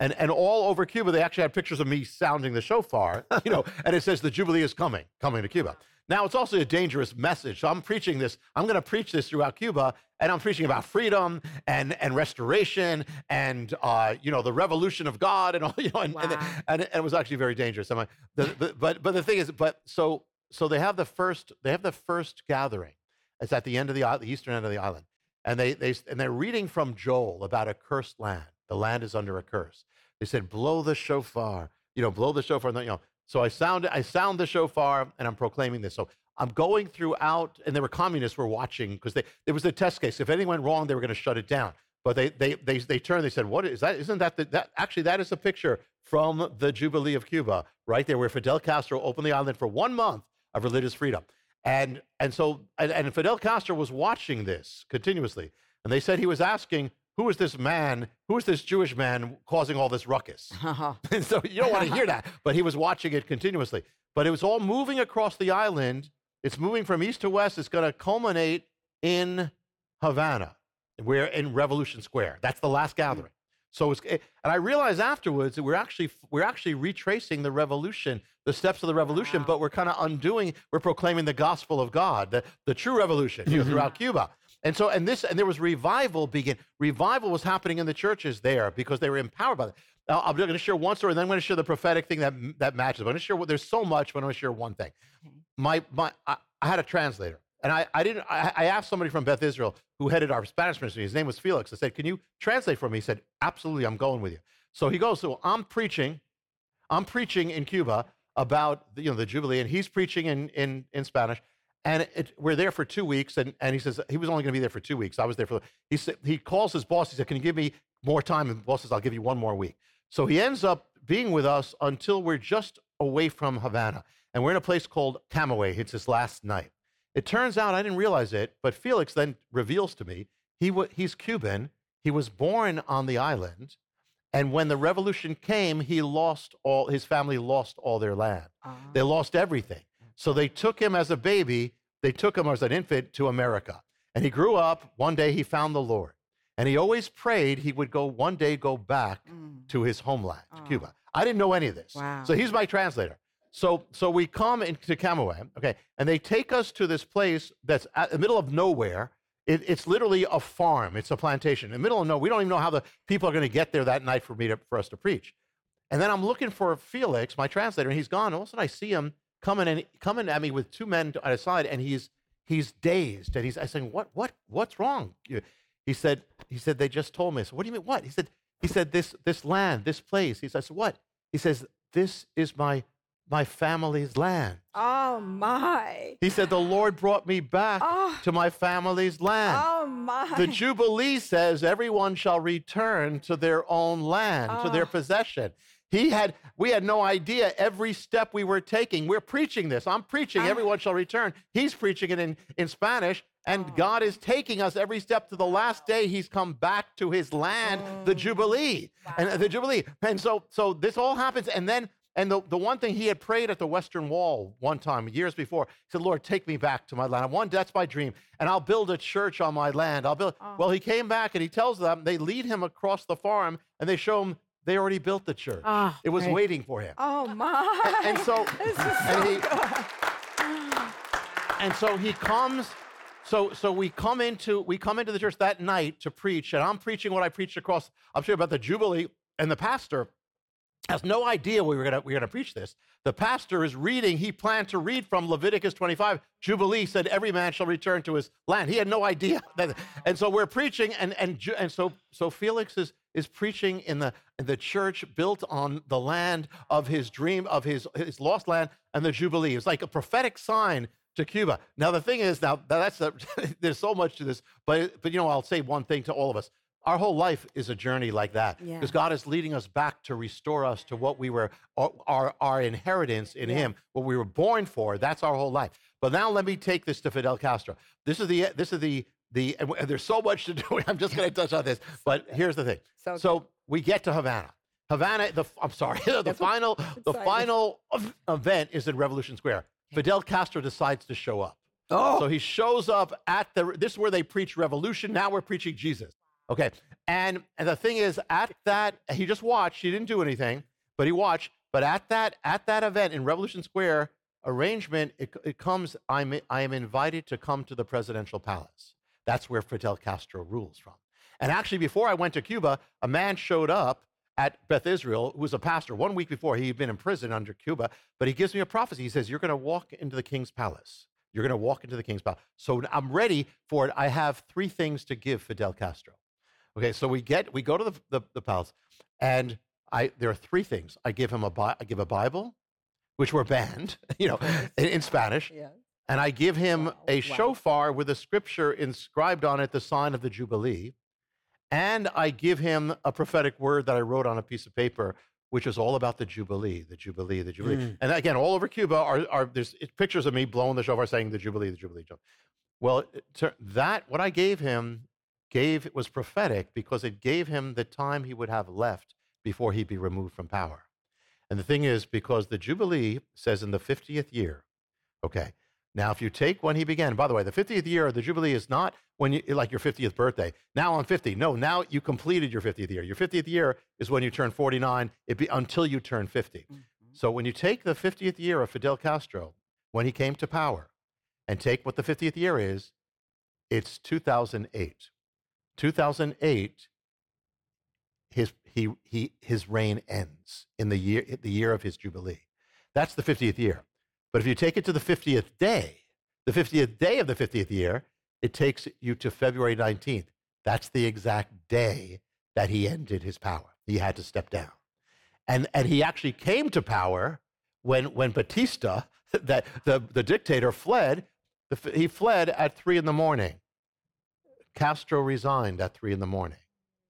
and and all over Cuba they actually had pictures of me sounding the shofar, you know, and it says the Jubilee is coming, coming to Cuba. Now it's also a dangerous message. So I'm preaching this. I'm going to preach this throughout Cuba, and I'm preaching about freedom and and restoration and uh, you know the revolution of God and all you know, and and, Wow. and, it, and it was actually very dangerous. I'm like, the, the, but but the thing is, but so so they have the first they have the first gathering. It's at the end of the the eastern end of the island, and they they and they're reading from Joel about a cursed land. The land is under a curse. They said, blow the shofar, you know, blow the shofar. You know, so I sound I sound the shofar and I'm proclaiming this. So I'm going throughout, and there were communists were watching because they there was a test case. If anything went wrong, they were going to shut it down. But they they they they turned. They said, "What is that? Isn't that the, that actually that is a picture from the Jubilee of Cuba right there, where Fidel Castro opened the island for one month of religious freedom." And and so and, and Fidel Castro was watching this continuously, and they said he was asking, "Who is this man? Who is this Jewish man causing all this ruckus?" Uh-huh. and so you don't want to hear that, but he was watching it continuously. But it was all moving across the island. It's moving from east to west. It's going to culminate in Havana. We're in Revolution Square. That's the last gathering. So it's, eh, and I realized afterwards that we're actually we're actually retracing the revolution, the steps of the revolution, Wow. but we're kind of undoing. We're proclaiming the gospel of God, the, the true revolution you know, throughout Cuba. And so, and this, and there was revival begin. Revival was happening in the churches there because they were empowered by it. Now, I'm going to share one story, and then I'm going to share the prophetic thing that that matches. But I'm going to share. what- There's so much, but I'm going to share one thing. My, my, I, I had a translator, and I, I didn't. I, I asked somebody from Beth Israel who headed our Spanish ministry. His name was Felix. I said, "Can you translate for me?" He said, "Absolutely, I'm going with you." So he goes. So I'm preaching. I'm preaching in Cuba about the, you know the Jubilee, and he's preaching in in in Spanish. And it, we're there for two weeks, and, and he says he was only going to be there for two weeks. I was there for. He said he calls his boss. He said, "Can you give me more time?" And the boss says, "I'll give you one more week." So he ends up being with us until we're just away from Havana, and we're in a place called Camagüey. It's his last night. It turns out I didn't realize it, but Felix then reveals to me he wa- he's Cuban. He was born on the island, and when the revolution came, he lost all his family lost all their land. Ah. They lost everything. So they took him as a baby, they took him as an infant to America. And he grew up. One day he found the Lord. And he always prayed he would go one day go back mm. to his homeland, Oh. Cuba. I didn't know any of this. Wow. So he's my translator. So so we come into Camagüey, okay, and they take us to this place that's at the middle of nowhere. It, it's literally a farm. It's a plantation in the middle of nowhere. We don't even know how the people are going to get there that night for me to, for us to preach. And then I'm looking for Felix, my translator, and he's gone. All of a sudden, I see him coming and coming at me with two men at his side, and he's he's dazed, and he's I saying, "What what what's wrong?" He said he said they just told me. So "What do you mean? What?" He said he said this this land, this place. He said, "What?" He says, "This is my my family's land." Oh my. He said, "The Lord brought me back Oh. to my family's land." Oh my. The Jubilee says everyone shall return to their own land, to their Ah. possession. He had, we had no idea every step we were taking. We're preaching this. I'm preaching, Ah. everyone shall return. He's preaching it in, in Spanish, and Oh. God is taking us every step to the last day. He's come back to his land, the Oh. Jubilee. And uh, the Jubilee. And so, so this all happens. And then, and the, the one thing he had prayed at the Western Wall one time, years before, he said, Lord, take me back to my land. I want, that's my dream. And I'll build a church on my land. I'll build. Oh. Well, he came back and he tells them, they lead him across the farm and they show him they already built the church. Ah, it was great. waiting for him. oh my. And so, This is and so he, good. and so he comes so so we come into we come into the church that night to preach and i'm preaching what i preached across i'm sure about the jubilee and the pastor has no idea we were going to we were going to preach this the pastor is reading he planned to read from leviticus 25 jubilee said every man shall return to his land he had no idea that, and so we're preaching and and and so so felix is is preaching in the in the church built on the land of his dream of his his lost land and the jubilee it's like a prophetic sign to Cuba. Now the thing is, now that's a, there's so much to this, but but you know I'll say one thing to all of us: our whole life is a journey like that, Yeah. because God is leading us back to restore us to what we were our our, our inheritance in Yeah. Him, what we were born for. That's our whole life. But now let me take this to Fidel Castro. This is the this is the the and there's so much to do. I'm just going to touch on this, but here's the thing. So So we get to Havana. Havana, the I'm sorry, the That's final the final event is in Revolution Square. Fidel Castro decides to show up. Oh, So he shows up at the. This is where they preach revolution. Now we're preaching Jesus. Okay, and and the thing is, at that he just watched. He didn't do anything, but he watched. But at that at that event in Revolution Square arrangement, it, it comes. I'm I am invited to come to the presidential palace. That's where Fidel Castro rules from. And actually, before I went to Cuba, a man showed up at Beth Israel, who was a pastor. One week before, he had been in prison under Cuba, but he gives me a prophecy. He says, You're going to walk into the king's palace. You're going to walk into the king's palace. So I'm ready for it. I have three things to give Fidel Castro. Okay, so we get we go to the, the, the palace, and I there are three things. I give him a I give a Bible, which were banned, you know, in, in Spanish, Yes. And I give him Wow, a wow. shofar with a scripture inscribed on it, the sign of the Jubilee. And I give him a prophetic word that I wrote on a piece of paper which is all about the Jubilee, the Jubilee, the Jubilee. Mm. And again, all over Cuba are, are there's pictures of me blowing the shofar saying the Jubilee, the Jubilee. Jubilee. Well, that, what I gave him, gave, was prophetic because it gave him the time he would have left before he'd be removed from power. And the thing is, because the Jubilee says in the 50th year, okay, now if you take when he began, by the way, the 50th year of the Jubilee is not when you, like your 50th birthday. Now I'm 50. No, now you completed your 50th year. Your 50th year is when you turn 49 it be, until you turn 50. Mm-hmm. So when you take the 50th year of Fidel Castro, when he came to power, and take what the 50th year is, it's 2008. 2008, his, he, he, his reign ends in the year, the year of his Jubilee. That's the 50th year. But if you take it to the 50th day, the 50th day of the 50th year, it takes you to February 19th. That's the exact day that he ended his power. He had to step down. And, and he actually came to power when, when Batista, that the, the dictator, fled. He fled at three in the morning. Castro resigned at three in the morning.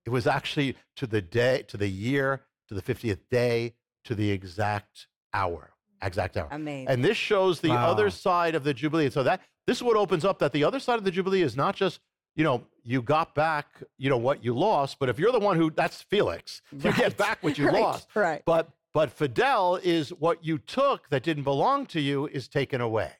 It was actually to the day, to the year, to the 50th day, to the exact hour, exact hour. Amazing. And this shows the Wow. other side of the Jubilee. So that this is what opens up that the other side of the Jubilee is not just, you know, you got back, you know, what you lost, but if you're the one who that's Felix, you get back what you Right, lost. Right. But but Fidel is what you took that didn't belong to you is taken away.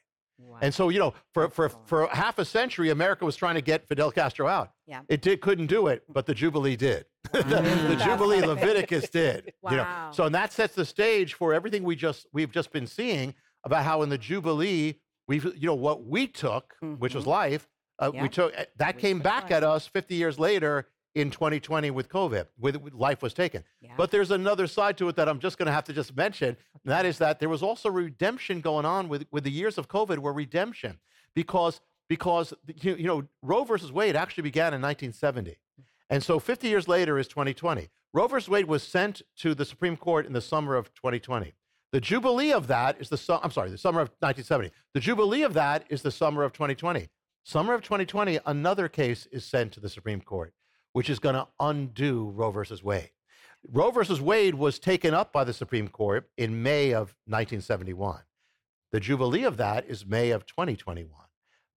And so, you know, for, for, for half a century, America was trying to get Fidel Castro out. Yeah. It did, couldn't do it, but the Jubilee did. the, the Jubilee Leviticus did. You know? Wow. So, and that sets the stage for everything we just, we've just been seeing about how in the Jubilee, we've, you know, what we took, which was life, uh, Yeah. we took, uh, that Which came back life. at us 50 years later in 2020 with COVID, with, with life was taken. Yeah. But there's another side to it that I'm just going to have to just mention. And that is that there was also redemption going on with, with the years of COVID were redemption because, because you, you know, Roe versus Wade actually began in 1970. And so 50 years later is 2020. Roe versus Wade was sent to the Supreme Court in the summer of 2020. The jubilee of that is the, su- I'm sorry, the summer of 1970. The jubilee of that is the summer of 2020. Summer of 2020, another case is sent to the Supreme Court, which is going to undo Roe versus Wade. Roe versus Wade was taken up by the Supreme Court in May of 1971. The jubilee of that is May of 2021.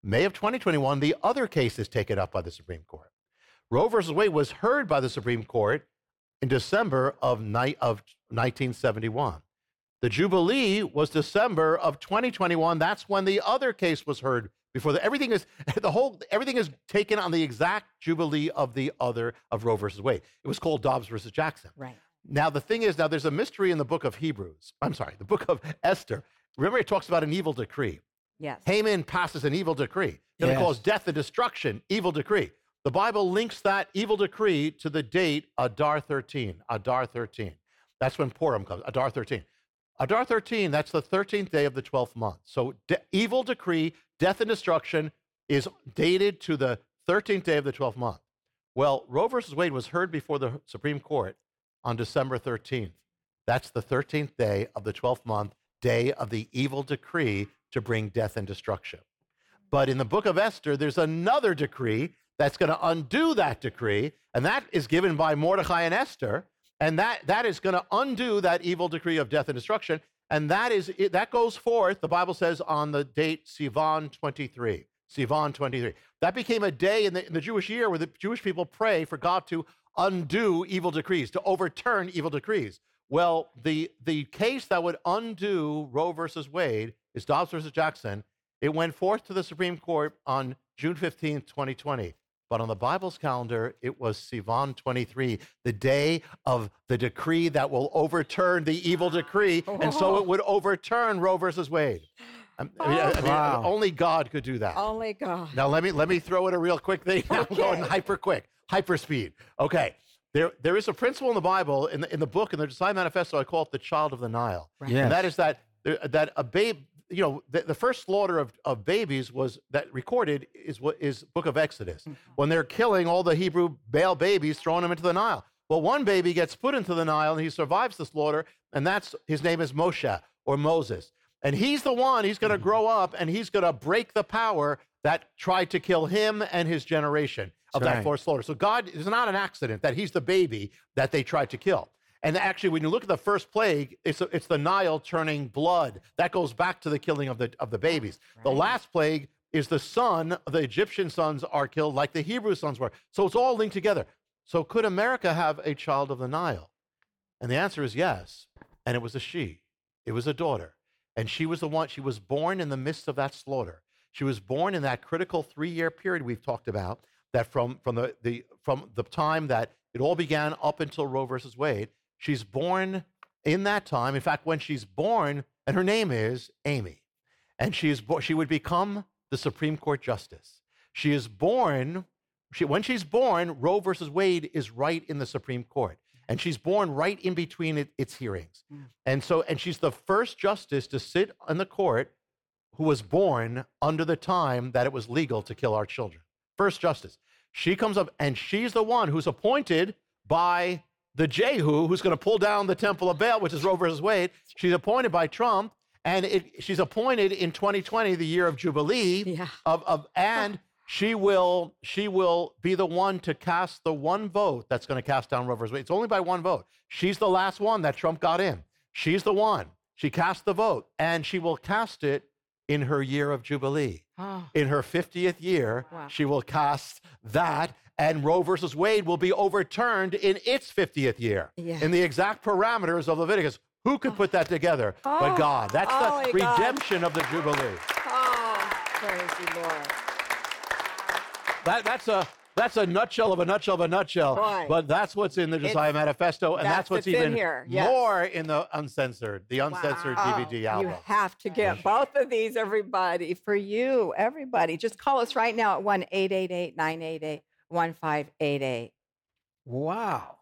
May of 2021, the other case is taken up by the Supreme Court. Roe versus Wade was heard by the Supreme Court in December of, ni- of 1971. The Jubilee was December of 2021. That's when the other case was heard before the, everything is the whole everything is taken on the exact Jubilee of the other of Roe versus Wade. It was called Dobbs versus Jackson. right. Now, the thing is, now there's a mystery in the book of Hebrews. I'm sorry, the book of Esther. Remember, it talks about an evil decree. Yes. Haman passes an evil decree that Yes. cause death and destruction, evil decree. The Bible links that evil decree to the date Adar 13, Adar 13. That's when Purim comes, Adar 13. Adar 13, that's the 13th day of the 12th month. So de- evil decree, death and destruction is dated to the 13th day of the 12th month. Well, Roe versus Wade was heard before the Supreme Court on December 13th. That's the 13th day of the 12th month, day of the evil decree to bring death and destruction. But in the book of Esther, there's another decree that's going to undo that decree, and that is given by Mordecai and Esther, and that, that is going to undo that evil decree of death and destruction. And that is that goes forth, the Bible says, on the date Sivan 23. Sivan 23. That became a day in the, in the Jewish year where the Jewish people pray for God to undo evil decrees, to overturn evil decrees. Well, the, the case that would undo Roe versus Wade is Dobbs versus Jackson. It went forth to the Supreme Court on June 15, 2020. But on the Bible's calendar, it was Sivan 23, the day of the decree that will overturn the evil decree. And so it oh. would overturn Roe versus Wade. I mean, I mean, Wow. only God could do that. Only God. Now let me let me throw in a real quick thing. I'm going hyper quick, hyper speed. Okay. There, there is a principle in the Bible, in the, in the book, in the Josiah Manifesto, I call it the child of the Nile. Right. Yes. And that is that, that a babe, you know, the, the first slaughter of, of babies was that recorded is what is book of Exodus. Mm-hmm. When they're killing all the Hebrew male babies, throwing them into the Nile. Well, one baby gets put into the Nile and he survives the slaughter, and that's his name is Moshe or Moses. And he's the one, he's going to mm-hmm. grow up and he's going to break the power that tried to kill him and his generation of That's that right. forced slaughter. So God is not an accident that he's the baby that they tried to kill. And actually, when you look at the first plague, it's, it's the Nile turning blood. That goes back to the killing of the, of the babies. The last plague is the son, the Egyptian sons are killed like the Hebrew sons were. So it's all linked together. So could America have a child of the Nile? And the answer is yes. And it was a she, it was a daughter. And she was the one, she was born in the midst of that slaughter. She was born in that critical three year period we've talked about, that from, from, the, the, from the time that it all began up until Roe versus Wade, she's born in that time. In fact, when she's born, and her name is Amy, and she, is, bo- she would become the Supreme Court Justice. She is born, she, when she's born, Roe versus Wade is right in the Supreme Court. And she's born right in between it, its hearings. Mm. And so, and she's the first justice to sit on the court who was born under the time that it was legal to kill our children. First justice. She comes up and she's the one who's appointed by the Jehu who's going to pull down the Temple of Baal, which is Roe versus Wade. She's appointed by Trump, and it, she's appointed in 2020, the year of Jubilee. Yeah. Of, of and she will she will be the one to cast the one vote that's going to cast down Roe versus Wade. It's only by one vote. She's the last one that Trump got in. She's the one. She cast the vote, and she will cast it in her year of Jubilee Oh, in her 50th year, Wow. she will cast that, and Roe versus Wade will be overturned in its 50th year Yeah. in the exact parameters of Leviticus. Who could put that together but Oh. God? That's Oh, the God. redemption of the Jubilee. oh, praise the Lord. That, that's a that's a nutshell of a nutshell of a nutshell. Boy. But that's what's in the Josiah Manifesto, and that's that's what's what's in even here, yes. more in the uncensored, the uncensored Oh, DVD album. You have to get both of these, everybody, for you, everybody. Just call us right now at 1 888 988 1588. Wow.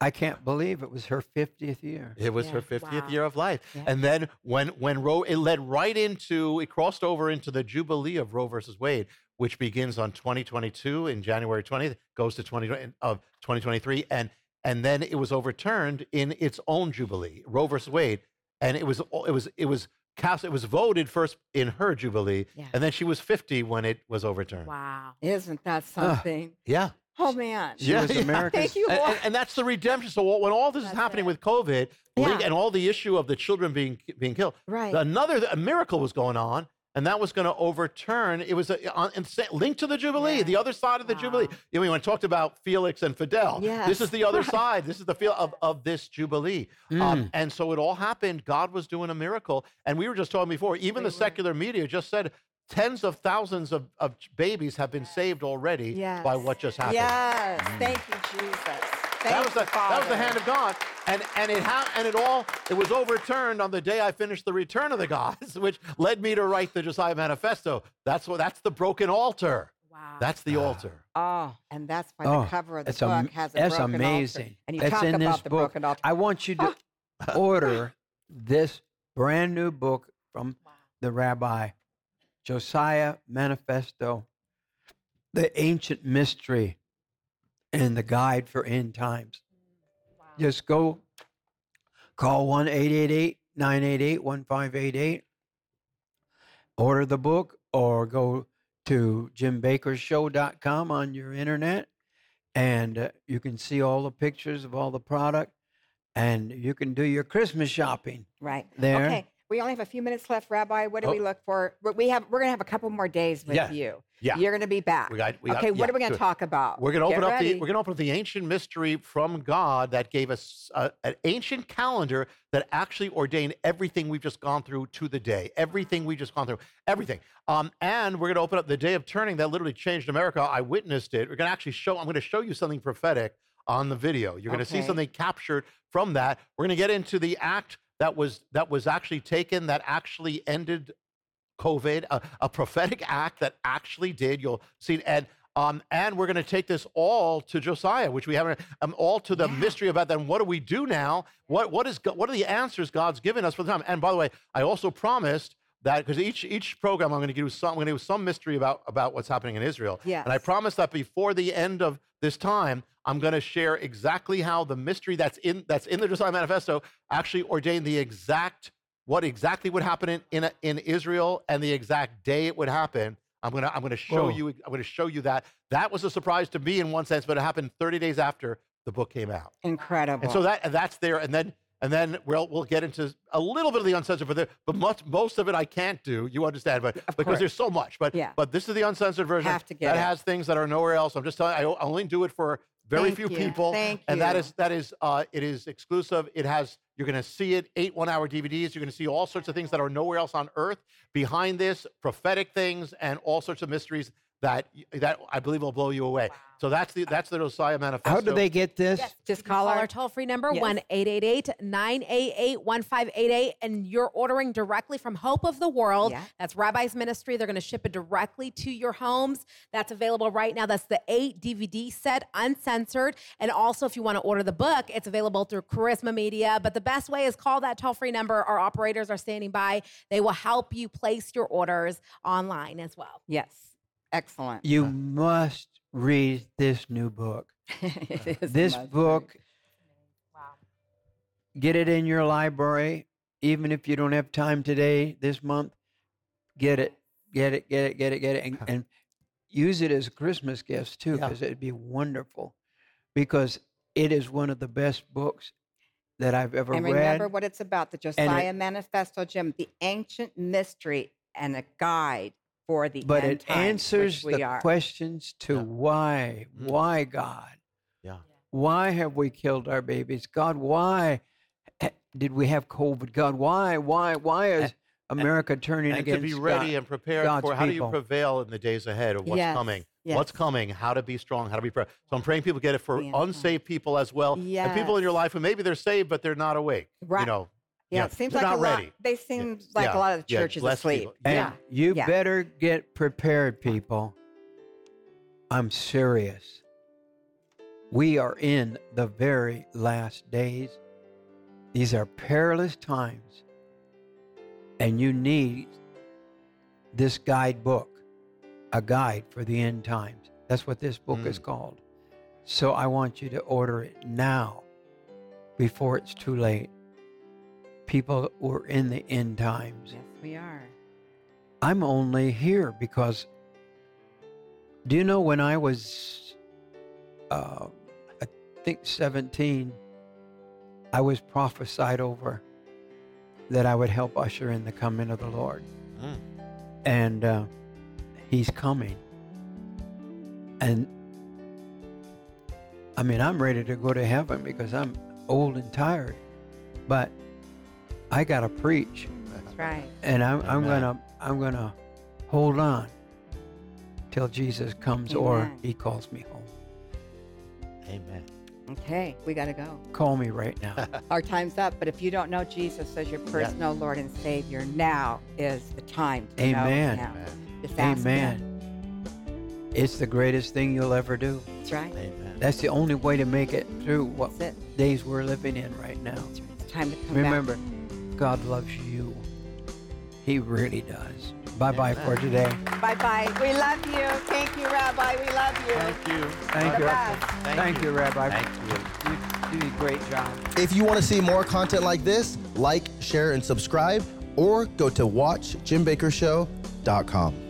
I can't believe it was her 50th year. It was Yeah. her 50th Wow. year of life. Yeah. And then when when Roe it led right into it crossed over into the jubilee of Roe versus Wade, which begins on 2022 in January 20th, goes to 20 of 2023 and and then it was overturned in its own jubilee, Roe versus Wade, and it was it was it was cast it was voted first in her jubilee Yeah. and then she was 50 when it was overturned. Wow. Isn't that something? Yeah. oh, man. She was Yeah. America's Thank you, And, and- and that's the redemption. So when all this is happening it. with COVID Yeah. and all the issue of the children being being killed, Right. another a miracle was going on, and that was going to overturn. It was a, on, and linked to the Jubilee, Yeah. the other side of the Jubilee. Wow. You know, when we talked about Felix and Fidel, this is the other side. This is the feel of, of this Jubilee. Um, Mm. and so it all happened. God was doing a miracle. And we were just talking before, even We the were. secular media just said tens of thousands of, of babies have been saved already Yes. by what just happened. Yes. Thank you, Jesus. Thank That was the you, that was the hand of God, and and it ha- and it all it was overturned on the day I finished the Return of the Gods, which led me to write the Josiah Manifesto. That's what that's the broken altar. Wow. That's the ah. altar. Oh, and that's why Oh, the cover of the that's am- book has a that's broken altar. amazing. And you That's talk in about this the book. broken altar. I want you to order this brand new book from Wow. the rabbi, Josiah Manifesto, The Ancient Mystery and the Guide for End Times. Wow. Just go call 1 888 988 1588, order the book, or go to jimbakkershow.com on your internet, and uh, you can see all the pictures of all the product, and you can do your Christmas shopping Right. there. Okay. We only have a few minutes left, Rabbi. What do Oh. we look for? We- have. We're going to have a couple more days with Yeah. you. Yeah. You're going to be back. We got- we got- okay. What yeah, are we going to talk about? We're going to open up the we're going to open up the ancient mystery from God that gave us uh, an ancient calendar that actually ordained everything we've just gone through to the day. Everything we've just gone through. Everything. Um, and we're going to open up the day of turning that literally changed America. I witnessed it. We're going to actually show. I'm going to show you something prophetic on the video. You're going to see something captured from that. We're going to get into the act that was that was actually taken that actually ended COVID, a, a prophetic act that actually did. You'll see, and um, and we're going to take this all to Josiah, which we haven't, um, all to the Yeah. mystery about then what do we do now? What what is what are the answers God's given us for the time? And by the way, I also promised that because each each program I'm going to give you some, I'm going to give some mystery about about what's happening in Israel. And I promise that before the end of this time, I'm going to share exactly how the mystery that's in that's in the Josiah Manifesto actually ordained the exact what exactly would happen in in, in Israel and the exact day it would happen. I'm gonna I'm gonna show Whoa. you I'm gonna show you that that was a surprise to me in one sense, but it happened 30 days after the book came out. Incredible. And so that and that's there, and then and then we'll we'll get into a little bit of the uncensored, but there, but much most of it I can't do. You understand, but Of because course. there's so much. But Yeah. but this is the uncensored version Have to get that it. has things that are nowhere else. I'm just telling. you, I only do it for very Thank few you. people, Thank and that is that is uh, it is exclusive. It has you're going to see it eight one hour DVDs. You're going to see all sorts of things that are nowhere else on earth behind this, prophetic things, and all sorts of mysteries that that I believe will blow you away. So that's the that's the Josiah manifesto. How do they get this? just Call call our our toll free number, Yes. 1 888 988 1588, and you're ordering directly from Hope of the World. Yeah. That's Rabbi's Ministry. They're going to ship it directly to your homes. That's available right now. That's the eight DVD set, uncensored. And also, if you want to order the book, it's available through Charisma Media. But the best way is call that toll free number. Our operators are standing by. They will help you place your orders online as well. Yes. Excellent. You must read this new book. It is This must book, Wow. get it in your library, even if you don't have time today, this month. Get it, get it, get it, get it, get it, and, and use it as a Christmas gifts too, Yeah. because it'd be wonderful. Because it is one of the best books that I've ever And read. And remember what it's about the it- Josiah Manifesto, Jim, the ancient mystery and a guide for the but end it times, answers which we the are. questions to Yeah. why, Mm. why God, Yeah. why have we killed our babies? God, why did we have COVID? God, why, why, why is America turning and to against be ready God? and prepared God's for how do you prevail in the days ahead of what's Yes, coming yes. what's coming how to be strong how to be prepared so i'm praying people get it for Yeah. unsaved people as well and people in your life who maybe they're saved but they're not awake you Right. know Yeah, yeah, it seems like not a lot. ready. They seem like Yeah, a lot of the churches bless asleep. people. And Yeah. you Yeah. better get prepared, people. I'm serious. We are in the very last days. These are perilous times. And you need this guidebook, a guide for the end times. That's what this book is Mm. called. So I want you to order it now before it's too late. People, we're in the end times. Yes, we are. I'm only here because do you know when I was, uh, I think 17, I was prophesied over that I would help usher in the coming of the Lord. Mm. And uh, He's coming. And I mean, I'm ready to go to heaven because I'm old and tired. But I got to preach That's right. and I'm, I'm Amen. gonna I'm gonna hold on till Jesus comes or He calls me home. amen Okay, we got to go. Call me right now. Our time's up, but if you don't know Jesus as your personal Lord and Savior, now is the time to Amen. know Him. amen Just ask Him. Amen. It's the greatest thing you'll ever do. That's right. amen That's the only way to make it through what it. days we're living in right now. It's time to come Remember, God loves you. He really does. Bye bye for today. Bye bye. We love you. Thank you, Rabbi. We love you. thank you Thank you. best. Thank you, Rabbi. thank you You do a great job. If you want to see more content like this, like, share, and subscribe, or go to watchjimbakkershow.com.